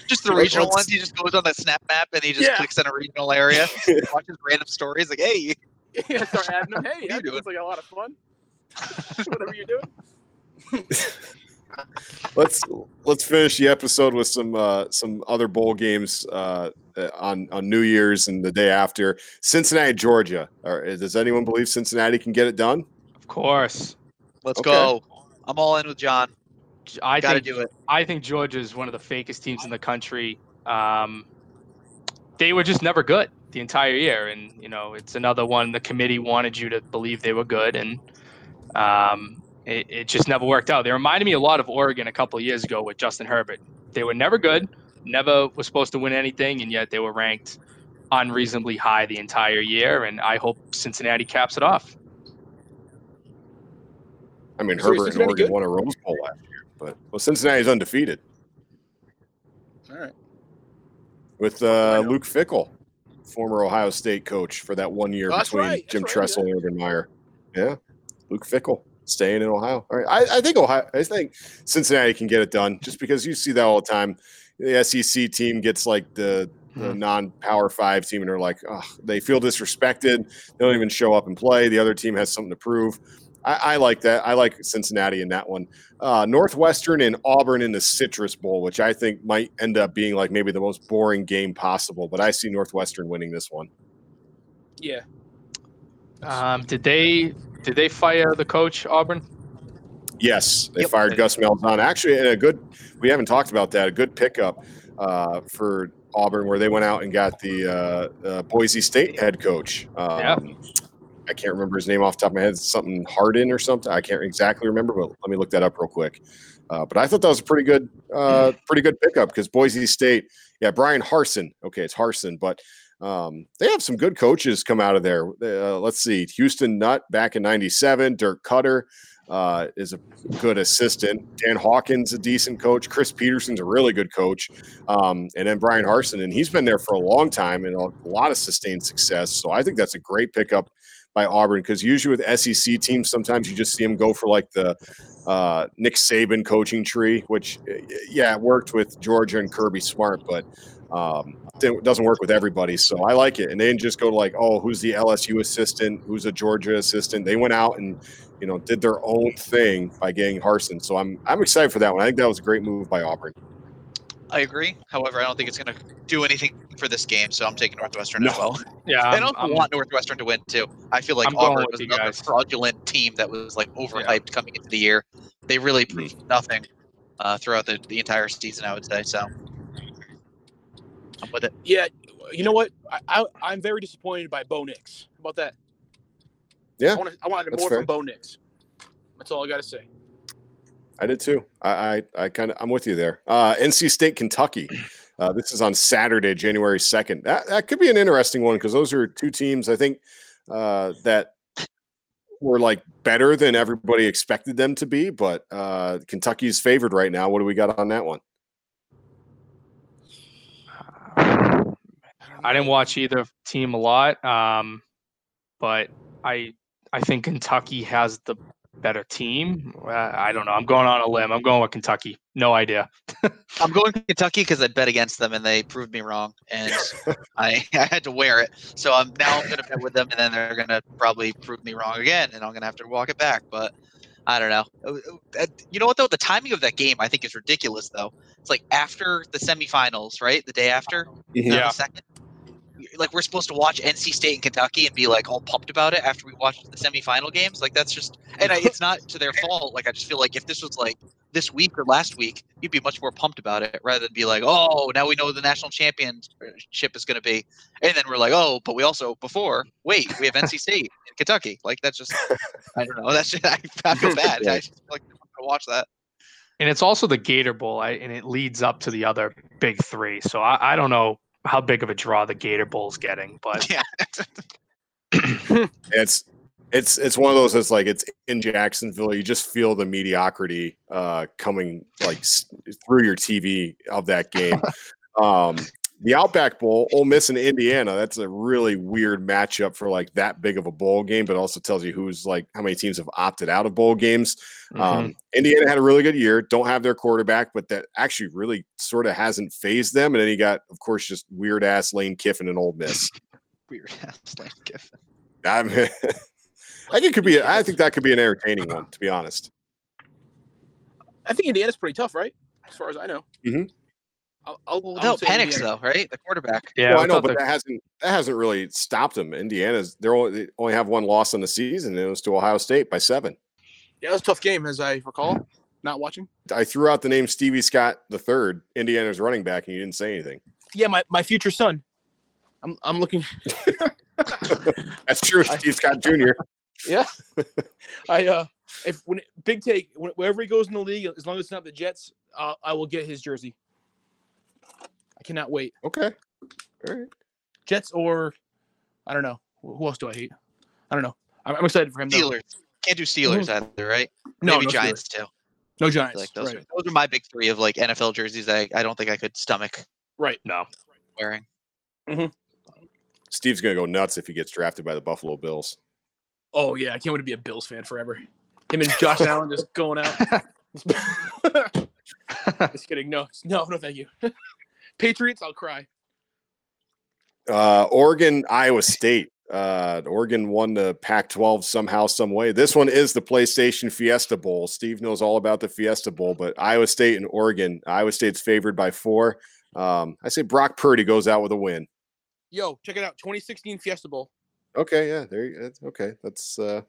Just the regional ones. He just goes on the Snap map and he just Yeah. clicks on a regional area, watches random stories. Like, hey, yeah, start adding them. Hey, you that looks like a lot of fun. Whatever you're doing. Let's let's finish the episode with some uh, some other bowl games uh, uh, on on New Year's and the day after. Cincinnati, Georgia. Or, does anyone believe Cincinnati can get it done? Of course. Let's Okay. go. I'm all in with John. I Got to think do it. I think Georgia is one of the fakest teams in the country. Um, they were just never good the entire year, and you know it's another one. The committee wanted you to believe they were good, and um, it, it just never worked out. They reminded me a lot of Oregon a couple of years ago with Justin Herbert. They were never good, never was supposed to win anything, and yet they were ranked unreasonably high the entire year. And I hope Cincinnati caps it off. I mean, So Herbert and Oregon good? won a Rose Bowl last year, but well, Cincinnati's undefeated All right. with uh. Luke Fickell, former Ohio State coach for that one year Oh, between right, Jim right, Tressel and Urban Meyer. Yeah, Luke Fickell staying in Ohio. All right, I, I think Ohio. I think Cincinnati can get it done just because you see that all the time. The SEC team gets like the the Hmm. non-power five team, and they're like, oh, they feel disrespected. They don't even show up and play. The other team has something to prove. I, I like that. I like Cincinnati in that one. Uh, Northwestern and Auburn in the Citrus Bowl, which I think might end up being like maybe the most boring game possible. But I see Northwestern winning this one. Yeah. Um, did they did they fire the coach Auburn? Yes, they Yep. fired Gus Malzahn. Actually, and a good. We haven't talked about that. A good pickup uh, for Auburn, where they went out and got the uh, uh, Boise State head coach. Um, Yeah. I can't remember his name off the top of my head. Something Hardin or something. I can't exactly remember, but let me look that up real quick. Uh, but I thought that was a pretty good, uh, pretty good pickup because Boise State, yeah, Bryan Harsin. Okay, it's Harsin, but um, they have some good coaches come out of there. Uh, let's see, Houston Nutt back in '97, Dirk Koetter uh, is a good assistant. Dan Hawkins, a decent coach. Chris Petersen's a really good coach. Um, and then Bryan Harsin, and he's been there for a long time and a lot of sustained success. So I think that's a great pickup by Auburn because usually with SEC teams, sometimes you just see them go for like the uh, Nick Saban coaching tree, which, uh, yeah, it worked with Georgia and Kirby Smart, but um, it doesn't work with everybody. So I like it. And they didn't just go to like, oh, who's the LSU assistant? Who's a Georgia assistant? They went out and you know, did their own thing by getting Harsin. So I'm I'm excited for that one. I think that was a great move by Auburn. I agree. However, I don't think it's going to do anything for this game, so I'm taking Northwestern as well. Yeah, I don't I'm- want Northwestern to win too. I feel like I'm Auburn was another guys. fraudulent team that was like overhyped coming into the year. They really proved nothing uh, throughout the, the entire season. I would say so. I'm with it. Yeah. You know what? I, I I'm very disappointed by Bo Nix. How about that? Yeah, I want I wanted more fair. from Bo Nix. That's all I got to say. I did too. I I, I kind of I'm with you there. Uh, NC State, Kentucky. Uh, this is on Saturday, January second. That that could be an interesting one because those are two teams I think uh, that were like better than everybody expected them to be. But uh, Kentucky's favored right now. What do we got on that one? I didn't watch either team a lot, um, but I I think Kentucky has the better team. Uh, I don't know. I'm going on a limb. I'm going with Kentucky. No idea. I'm going to Kentucky because I bet against them and they proved me wrong, and I, I had to wear it. So I'm now I'm going to bet with them, and then they're going to probably prove me wrong again, and I'm going to have to walk it back. But I don't know. Uh, uh, You know what though? The timing of that game I think is ridiculous. Though it's like after the semifinals, right? The day after, not the second. Like we're supposed to watch NC State and Kentucky and be like all pumped about it after we watched the semifinal games. Like that's just, and I, it's not to their fault. Like I just feel like if this was like this week or last week, you'd be much more pumped about it rather than be like, oh, now we know the national championship is going to be, and then we're like, oh, but we also before wait, we have NC State and Kentucky. Like that's just, I don't know. That's just, I, I feel bad. Yeah. I just feel like I'm gonna watch that. And it's also the Gator Bowl, I, and it leads up to the other big three. So I, I don't know how big of a draw the Gator Bowl is getting, but Yeah. It's it's it's one of those that's like it's in Jacksonville. You just feel the mediocrity uh, coming like through your TV of that game. um, the Outback Bowl, Ole Miss and Indiana. That's a really weird matchup for like that big of a bowl game, but also tells you who's like how many teams have opted out of bowl games. mhm. Um, Indiana had a really good year. Don't have their quarterback, but that actually really sort of hasn't fazed them. And then you got, of course, just weird ass Lane Kiffin and Old Miss. Weird ass Lane Kiffin. I mean, I think it could be. I think that could be an entertaining one, to be honest. I think Indiana's pretty tough, right? As far as I know. Mhm. I'll, I'll, Well, I'll without say Penix Indiana. though, right? The quarterback. Yeah, well, I know, but the- that hasn't that hasn't really stopped them. Indiana's they're only, they only have one loss in the season, and it was to Ohio State by seven. Yeah, it was a tough game, as I recall. Not watching. I threw out the name Stevie Scott the third, Indiana's running back, and you didn't say anything. Yeah, my, my future son. I'm I'm looking. That's true, Steve Scott Jr. Yeah, I uh, if when big take when, wherever he goes in the league, as long as it's not the Jets, uh, I will get his jersey. I cannot wait. Okay, all right. Jets or I don't know. Who who else do I hate? I don't know. I'm, I'm excited for him. though. Steelers. Can't do Steelers mm-hmm. either, right? No, Maybe no Giants Steelers. too. No Giants. like those, right. are, those are my big three of like NFL jerseys that I, I don't think I could stomach right. no. wearing. Mm-hmm. Steve's gonna go nuts if he gets drafted by the Buffalo Bills. Oh yeah, I can't wait to be a Bills fan forever. Him and Josh Allen just going out. just kidding. No, no, no, thank you. Patriots, I'll cry. Uh, Oregon, Iowa State. Uh, Oregon won the Pac-12 somehow, some way. This one is the PlayStation Fiesta Bowl. Steve knows all about the Fiesta Bowl, but Iowa State and Oregon. Iowa State's favored by four. Um, I say Brock Purdy goes out with a win. Yo, check it out. 2016 Fiesta Bowl Okay, yeah, there. You, go. okay. That's uh,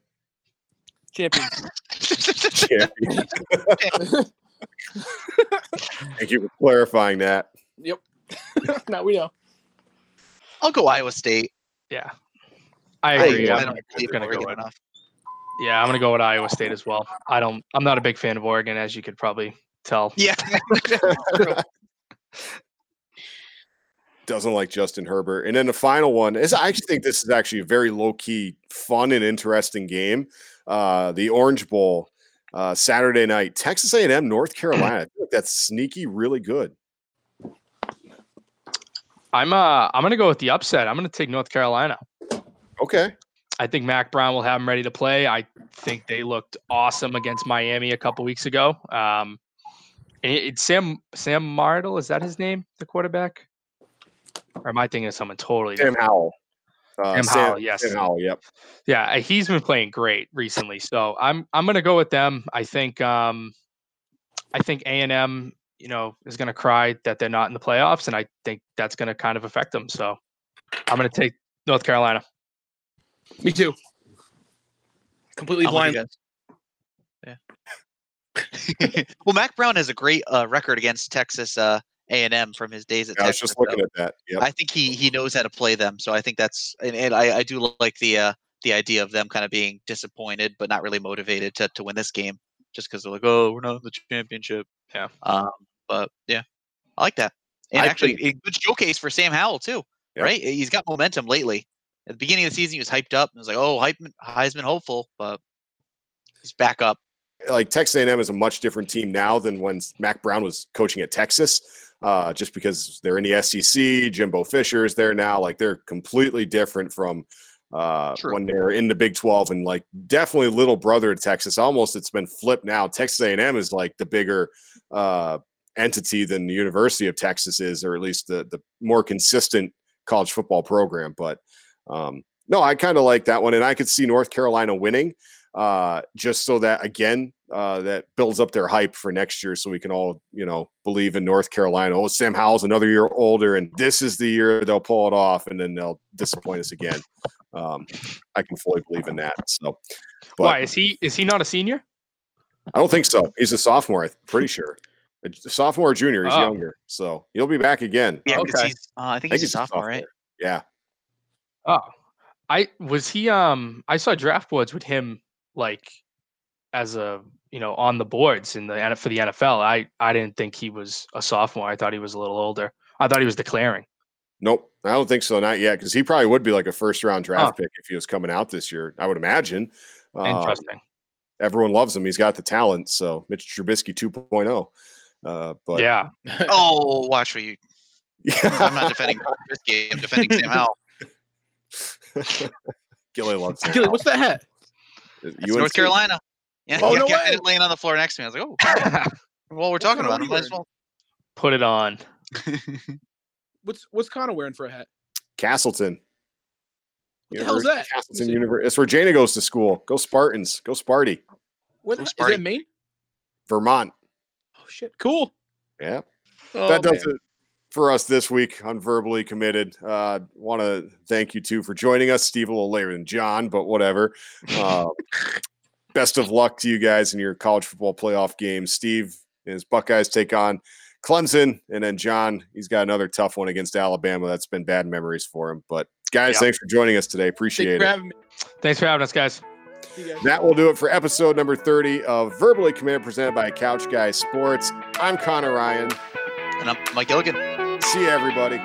champions. champion. Thank you for clarifying that. Yep. now we know. I'll go Iowa State. Yeah. I I, agree. I I'm don't believe in gonna go with- enough. Yeah, I'm gonna go with Iowa State as well. I don't. I'm not a big fan of Oregon, as you could probably tell. Yeah. doesn't like Justin Herbert. And then the final one is I actually think this is actually a very low key, fun and interesting game. Uh, the Orange Bowl, uh, Saturday night, Texas A&M, North Carolina. I feel like that's sneaky, really good. I'm uh I'm gonna go with the upset. I'm gonna take North Carolina. Okay, I think Mack Brown will have them ready to play. I think they looked awesome against Miami a couple weeks ago. Um, it's Sam Sam Martle. Is that his name? The quarterback? Or am I thinking of someone totally Sam different? Howell. Uh, Sam Howell, yes. Sam Howell. Yep. Yeah, he's been playing great recently. So I'm I'm gonna go with them. I think um I think A and M, you know, is gonna cry that they're not in the playoffs, and I think that's gonna kind of affect them. So I'm gonna take North Carolina. Me too. Completely I'm blind. Yeah. well, Mack Brown has a great uh, record against Texas uh, A&M from his days at Texas. I was Texas. just looking so at that. Yep. I think he he knows how to play them. So I think that's and, and I, I do like the uh, the idea of them kind of being disappointed but not really motivated to to win this game just because they're like, oh, we're not in the championship. Yeah. Um, but yeah, I like that. And I actually, a good showcase for Sam Howell too. Yep. Right? He's got momentum lately. At the beginning of the season, he was hyped up and was like, "Oh, Heisman, Heisman hopeful," but he's back up. like Texas A&M is a much different team now than when Mack Brown was coaching at Texas. Uh, just because they're in the SEC, Jimbo Fisher is there now. Like they're completely different from uh, True. when they're in the Big Twelve, and like definitely little brother to Texas. Almost it's been flipped now. Texas A&M is like the bigger uh, entity than the University of Texas is, or at least the the more consistent college football program. But um, no, I kind of like that one, and I could see North Carolina winning uh, just so that again uh, that builds up their hype for next year, so we can all you know believe in North Carolina. Oh, Sam Howell's another year older, and this is the year they'll pull it off, and then they'll disappoint us again. Um, I can fully believe in that. So, but Why is he is he not a senior? I don't think so. He's a sophomore. I'm pretty sure. A j- sophomore or junior. He's Oh. younger, so he'll be back again. Yeah, 'cause Okay. he's, uh, I think I he's a he's sophomore, right? Yeah. Oh, I was he. Um, I saw draft boards with him like as a you know on the boards in the for the NFL. I I didn't think he was a sophomore. I thought he was a little older. I thought he was declaring. Nope, I don't think so. Not yet, because he probably would be like a first round draft pick if he was coming out this year. I would imagine. Um, Interesting. everyone loves him. He's got the talent. So Mitch Trubisky 2.0. Uh, but yeah. Oh, watch for you. I'm not defending this game. I'm defending Sam Howell. Gilly loves him. Gilly, what's that hat? It's North Carolina. Yeah, Oh, yeah, no yeah, I had way. it laying on the floor next to me. I was like, oh, well, we're talking about it. Might as well. Put it on. What's what's Connor wearing for a hat? Castleton. What the hell's University- that? Castleton. University. It's where Jana goes to school. Go Spartans. Go Sparty. What Go is Sparty. that Maine? Vermont. Oh shit, cool. Yeah. Oh, that does man. it for us this week on Verbally Committed. Uh, Want to thank you two for joining us. Steve a little later than John, but whatever. Uh, best of luck to you guys in your college football playoff games. Steve and his Buckeyes take on Clemson, and then John, he's got another tough one against Alabama. That's been bad memories for him. But guys, Yeah. thanks for joining us today. Appreciate you it. for having me. Thanks for having us, guys. Guys. That will do it for episode number 30 of Verbally Committed presented by Couch Guy Sports. I'm Connor Ryan. And I'm Mike Gilligan. See you, everybody.